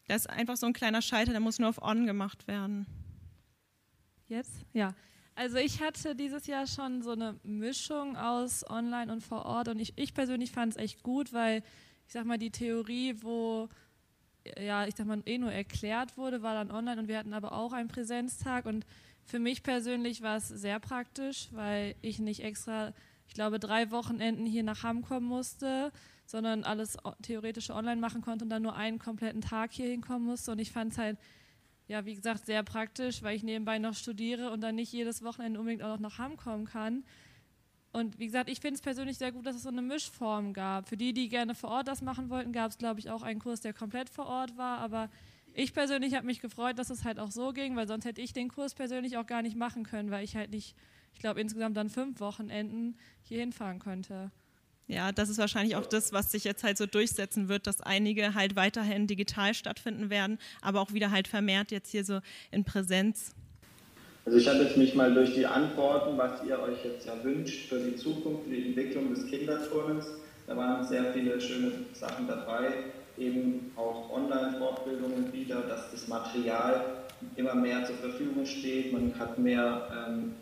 Da ist einfach so ein kleiner Schalter, der muss nur auf On gemacht werden. Jetzt? Ja. Also ich hatte dieses Jahr schon so eine Mischung aus online und vor Ort und ich, ich persönlich fand es echt gut, weil ich sag mal, die Theorie, wo ja, ich sag mal, eh nur erklärt wurde, war dann online und wir hatten aber auch einen Präsenztag und für mich persönlich war es sehr praktisch, weil ich nicht extra, ich glaube, drei Wochenenden hier nach Hamm kommen musste, sondern alles theoretisch online machen konnte und dann nur einen kompletten Tag hier hinkommen musste und ich fand es halt ja, wie gesagt, sehr praktisch, weil ich nebenbei noch studiere und dann nicht jedes Wochenende unbedingt auch noch nach Hamm kommen kann. Und wie gesagt, ich finde es persönlich sehr gut, dass es so eine Mischform gab. Für die, die gerne vor Ort das machen wollten, gab es, glaube ich, auch einen Kurs, der komplett vor Ort war. Aber ich persönlich habe mich gefreut, dass es halt auch so ging, weil sonst hätte ich den Kurs persönlich auch gar nicht machen können, weil ich halt nicht, ich glaube, insgesamt dann fünf Wochenenden hier hinfahren könnte. Ja, das ist wahrscheinlich auch das, was sich jetzt halt so durchsetzen wird, dass einige halt weiterhin digital stattfinden werden, aber auch wieder halt vermehrt jetzt hier so in Präsenz. Also ich habe jetzt mich mal durch die Antworten, was ihr euch jetzt ja wünscht für die Zukunft, für die Entwicklung des Kinderturnens, da waren sehr viele schöne Sachen dabei, eben auch Online-Fortbildungen wieder, dass das Material immer mehr zur Verfügung steht, man hat mehr ähm,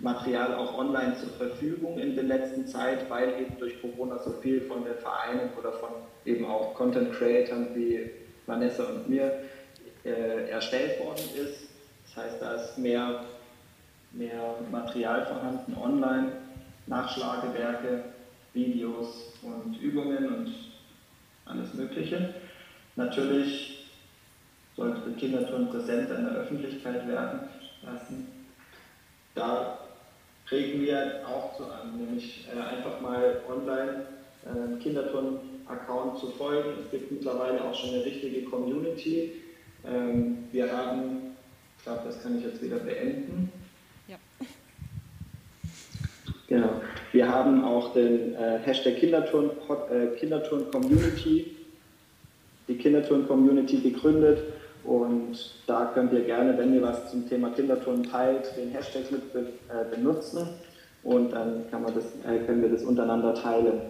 Material auch online zur Verfügung in der letzten Zeit, weil eben durch Corona so viel von den Vereinen oder von eben auch Content Creators wie Vanessa und mir äh, erstellt worden ist. Das heißt, da ist mehr, mehr Material vorhanden online, Nachschlagewerke, Videos und Übungen und alles Mögliche. Natürlich sollte der Kinderturn präsenter in der Öffentlichkeit werden lassen. Da regen wir auch so an, nämlich äh, einfach mal online äh, Kinderturn-Account zu folgen. Es gibt mittlerweile auch schon eine richtige Community. Ähm, wir haben, ich glaube, das kann ich jetzt wieder beenden. Ja. Genau. Wir haben auch den äh, Hashtag Kinderturn, äh, Kinderturn Community, die Kinderturn Community gegründet und da könnt ihr gerne, wenn ihr was zum Thema Kinderturnen teilt, den Hashtag mit äh, benutzen und dann kann man das, äh, können wir das untereinander teilen.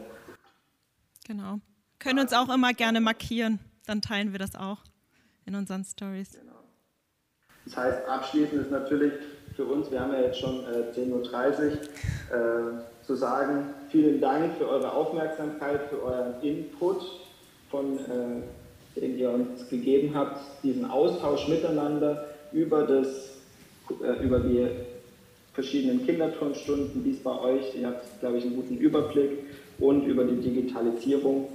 Genau. Können uns auch immer gerne markieren, dann teilen wir das auch in unseren Stories. Genau. Das heißt, abschließend ist natürlich für uns, wir haben ja jetzt schon äh, 10.30 Uhr, äh, zu sagen, vielen Dank für eure Aufmerksamkeit, für euren Input von äh, den ihr uns gegeben habt, diesen Austausch miteinander über, das, äh, über die verschiedenen Kinderturnstunden, wie es bei euch, ihr habt, glaube ich, einen guten Überblick und über die Digitalisierung,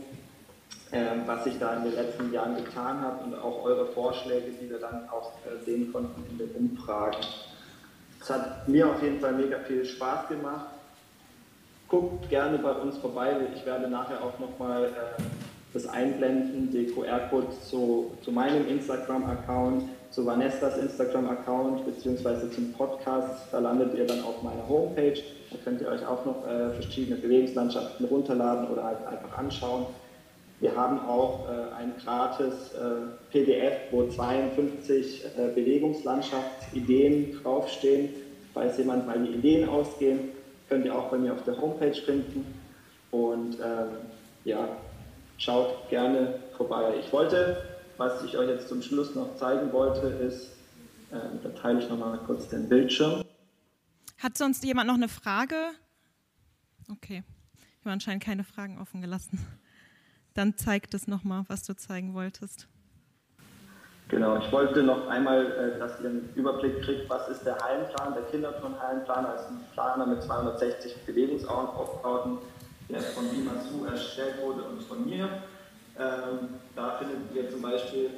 äh, was sich da in den letzten Jahren getan hat und auch eure Vorschläge, die wir dann auch äh, sehen konnten in den Umfragen. Es hat mir auf jeden Fall mega viel Spaß gemacht. Guckt gerne bei uns vorbei. Ich werde nachher auch nochmal äh, das Einblenden, die QR-Code zu, zu meinem Instagram-Account, zu Vanessas Instagram-Account beziehungsweise zum Podcast. Da landet ihr dann auf meiner Homepage. Da könnt ihr euch auch noch äh, verschiedene Bewegungslandschaften runterladen oder halt einfach anschauen. Wir haben auch äh, ein gratis äh, PDF, wo 52 äh, Bewegungslandschaftsideen draufstehen. Falls jemand mal die Ideen ausgehen, könnt ihr auch bei mir auf der Homepage finden. Und ähm, ja, schaut gerne vorbei. Ich wollte, was ich euch jetzt zum Schluss noch zeigen wollte, ist, äh, da teile ich nochmal kurz den Bildschirm. Hat sonst jemand noch eine Frage? Okay, ich habe anscheinend keine Fragen offen gelassen. Dann zeig das nochmal, was du zeigen wolltest. Genau, ich wollte noch einmal, äh, dass ihr einen Überblick kriegt, was ist der Hallenplan, der Kinderturn-Hallenplan als ein Planer mit 260 Bewegungsaufbauten der von Limasu erstellt wurde und von mir. Ähm, da findet ihr zum Beispiel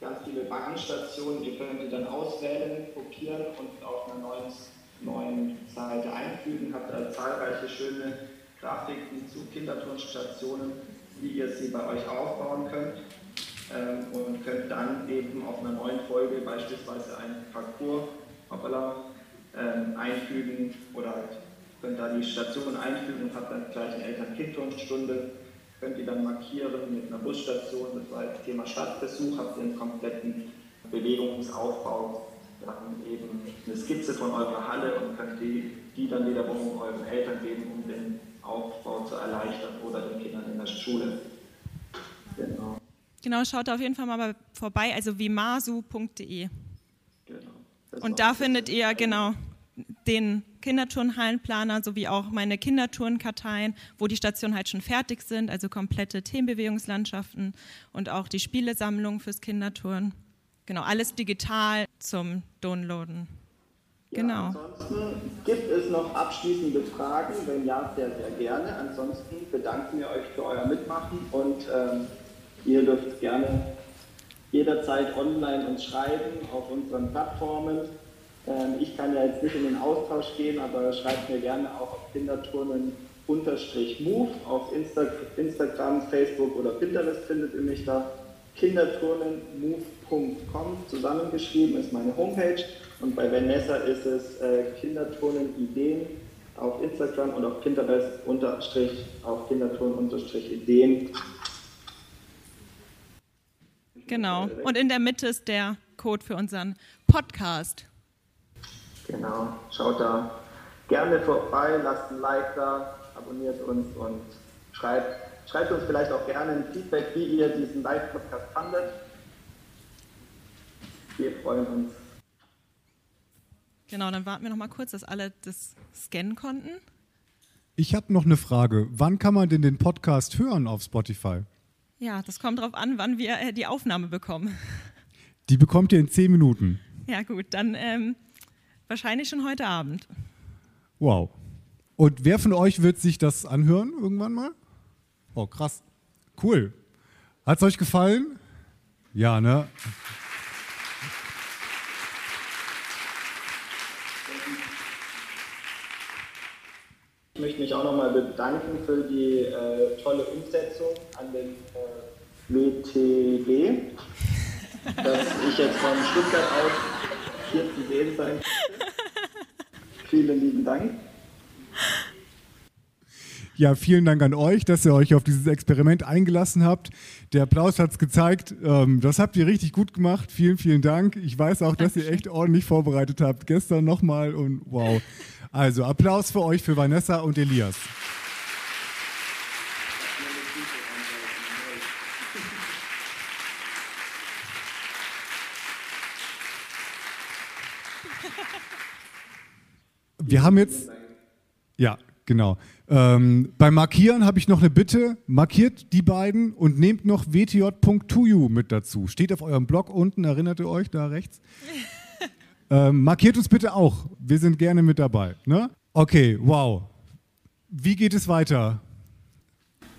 ganz viele Bahn-Stationen, die könnt ihr dann auswählen, kopieren und auf einer neuen, neuen Seite einfügen. Habt da zahlreiche schöne Grafiken zu Kinderturnstationen, wie ihr sie bei euch aufbauen könnt. Ähm, und könnt dann eben auf einer neuen Folge beispielsweise einen Parcours hoppala, ähm, einfügen oder halt könnt da die Station einfügen und habt dann gleich eine Eltern-Kind-Turnstunde. Könnt ihr dann markieren mit einer Busstation, das war das Thema Stadtbesuch, habt ihr einen kompletten Bewegungsaufbau, dann eben eine Skizze von eurer Halle und könnt die, die dann wiederum euren Eltern geben, um den Aufbau zu erleichtern oder den Kindern in der Schule. Genau. Genau, schaut auf jeden Fall mal vorbei, also vimasu.de. Genau. Und da findet ihr genau den Kinderturnhallenplaner sowie auch meine Kinderturnkarteien, wo die Stationen halt schon fertig sind, also komplette Themenbewegungslandschaften und auch die Spielesammlung fürs Kinderturnen. Genau, alles digital zum Downloaden. Genau. Ja, ansonsten gibt es noch abschließende Fragen. Wenn ja, sehr, sehr gerne. Ansonsten bedanken wir euch für euer Mitmachen und ähm, ihr dürft gerne jederzeit online uns schreiben auf unseren Plattformen. Ähm, ich kann ja jetzt nicht in den Austausch gehen, aber schreibt mir gerne auch auf Kinderturnen-Move auf Insta Instagram, Facebook oder Pinterest findet ihr mich da. Kinderturnenmove.com zusammengeschrieben ist meine Homepage und bei Vanessa ist es äh, Kinderturnen-Ideen auf Instagram und auf Pinterest unterstrich auf Kinderturnen-Ideen. Genau. Und in der Mitte ist der Code für unseren Podcast. Genau, schaut da gerne vorbei, lasst ein Like da, abonniert uns und schreibt, schreibt uns vielleicht auch gerne ein Feedback, wie ihr diesen Live-Podcast fandet. Wir freuen uns. Genau, dann warten wir noch mal kurz, dass alle das scannen konnten. Ich habe noch eine Frage. Wann kann man denn den Podcast hören auf Spotify? Ja, das kommt darauf an, wann wir äh, die Aufnahme bekommen. Die bekommt ihr in zehn Minuten. Ja, gut, dann ähm, Wahrscheinlich schon heute Abend. Wow. Und wer von euch wird sich das anhören irgendwann mal? Oh, krass. Cool. Hat es euch gefallen? Ja, ne? Ich möchte mich auch nochmal bedanken für die äh, tolle Umsetzung an den äh, WTB, dass ich jetzt von Stuttgart aus hier zu sehen sein <laughs> Vielen lieben Dank. Ja, vielen Dank an euch, dass ihr euch auf dieses Experiment eingelassen habt. Der Applaus hat es gezeigt. Ähm, das habt ihr richtig gut gemacht. Vielen, vielen Dank. Ich weiß auch, dass ihr echt ordentlich vorbereitet habt. Gestern nochmal und wow. Also Applaus für euch, für Vanessa und Elias. Wir haben jetzt. Ja, genau. Ähm, beim Markieren habe ich noch eine Bitte. Markiert die beiden und nehmt noch wtj.2u mit dazu. Steht auf eurem Blog unten, erinnert ihr euch da rechts? <laughs> ähm, markiert uns bitte auch. Wir sind gerne mit dabei. Ne? Okay, wow. Wie geht es weiter?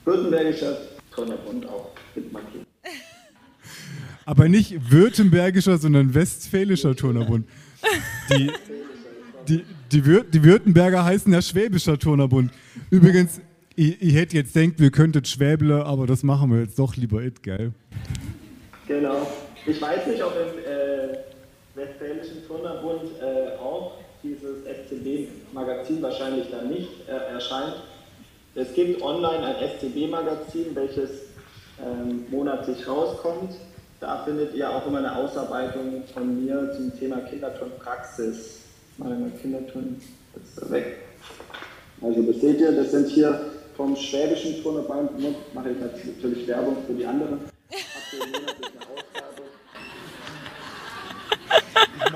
Württembergischer Turnerbund auch mit markiert. <laughs> Aber nicht württembergischer, sondern westfälischer Turnerbund. <laughs> Die, die, die, Wür die Württemberger heißen ja Schwäbischer Turnerbund. Übrigens, ich, ich hätte jetzt denkt, wir könnten Schwäble, aber das machen wir jetzt doch lieber it, gell? Genau. Ich weiß nicht, ob im äh, Westfälischen Turnerbund äh, auch dieses SCB-Magazin wahrscheinlich dann nicht äh, erscheint. Es gibt online ein SCB-Magazin, welches ähm, monatlich rauskommt. Da findet ihr auch immer eine Ausarbeitung von mir zum Thema Kinderturnpraxis meine Kinderturnen jetzt weg. Also das seht ihr, das sind hier vom schwäbischen Turnerband, mache ich natürlich Werbung für die anderen. Habt ihr monatliche Ausgabe.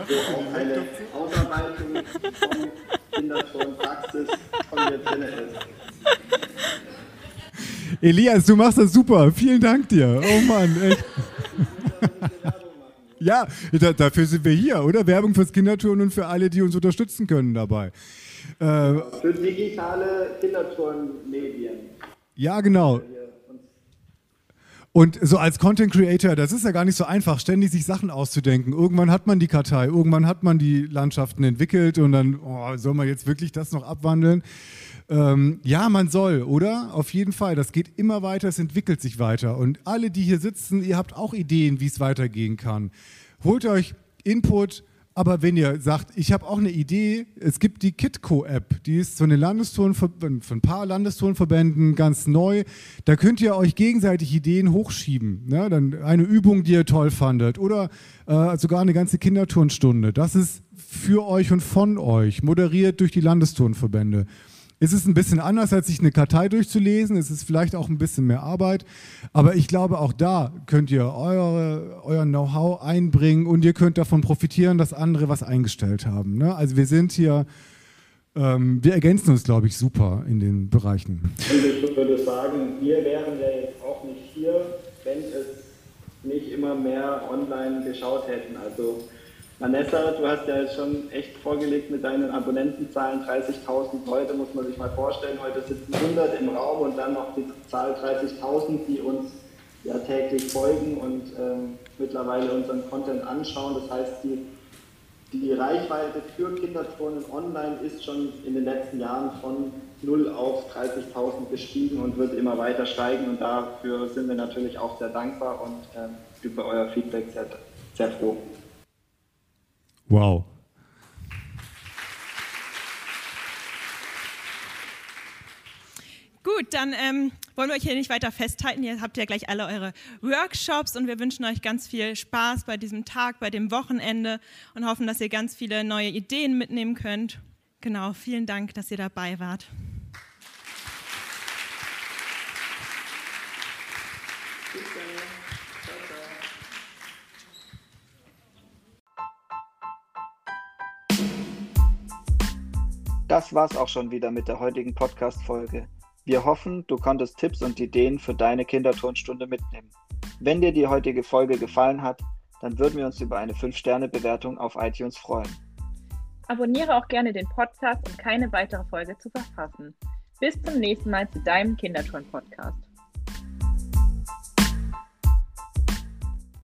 Wo auch eine Ausarbeitung von Kinderturnpraxis von drin ist. Elias, du machst das super. Vielen Dank dir. Oh Mann, echt. <laughs> Ja, da, dafür sind wir hier, oder? Werbung fürs Kinderturnen und für alle, die uns unterstützen können dabei. Äh, für digitale Kinderturnmedien. Ja, genau. Und so als Content Creator, das ist ja gar nicht so einfach, ständig sich Sachen auszudenken. Irgendwann hat man die Kartei, irgendwann hat man die Landschaften entwickelt und dann oh, soll man jetzt wirklich das noch abwandeln. Ähm, ja, man soll, oder? Auf jeden Fall. Das geht immer weiter, es entwickelt sich weiter. Und alle, die hier sitzen, ihr habt auch Ideen, wie es weitergehen kann. Holt euch Input Aber wenn ihr sagt, ich habe auch eine Idee, es gibt die Kitco-App, die ist von den Landestourenverbänden, von ein paar Landestourenverbänden ganz neu. Da könnt ihr euch gegenseitig Ideen hochschieben. Ne? Dann eine Übung, die ihr toll fandet oder äh, sogar eine ganze Kinderturnstunde. Das ist für euch und von euch, moderiert durch die Landestourenverbände. Es ist ein bisschen anders, als sich eine Kartei durchzulesen. Es ist vielleicht auch ein bisschen mehr Arbeit. Aber ich glaube, auch da könnt ihr eure, euer Know-how einbringen und ihr könnt davon profitieren, dass andere was eingestellt haben. Ne? Also wir sind hier, ähm, wir ergänzen uns, glaube ich, super in den Bereichen. Ich würde sagen, wir wären ja jetzt auch nicht hier, wenn es nicht immer mehr online geschaut hätten. Also Vanessa, du hast ja schon echt vorgelegt mit deinen Abonnentenzahlen. 30.000 Leute muss man sich mal vorstellen. Heute sitzen 100 im Raum und dann noch die Zahl 30.000, die uns ja täglich folgen und ähm, mittlerweile unseren Content anschauen. Das heißt, die, die Reichweite für Kinderturnen online ist schon in den letzten Jahren von 0 auf 30.000 gestiegen und wird immer weiter steigen. Und dafür sind wir natürlich auch sehr dankbar und ähm, über euer Feedback sehr, sehr froh. Wow. Gut, dann ähm, wollen wir euch hier nicht weiter festhalten. Ihr habt ja gleich alle eure Workshops und wir wünschen euch ganz viel Spaß bei diesem Tag, bei dem Wochenende und hoffen, dass ihr ganz viele neue Ideen mitnehmen könnt. Genau, vielen Dank, dass ihr dabei wart. Das war's auch schon wieder mit der heutigen Podcast-Folge. Wir hoffen, du konntest Tipps und Ideen für deine Kinderturnstunde mitnehmen. Wenn dir die heutige Folge gefallen hat, dann würden wir uns über eine 5-Sterne-Bewertung auf iTunes freuen. Abonniere auch gerne den Podcast, um keine weitere Folge zu verpassen. Bis zum nächsten Mal zu deinem Kinderturn-Podcast.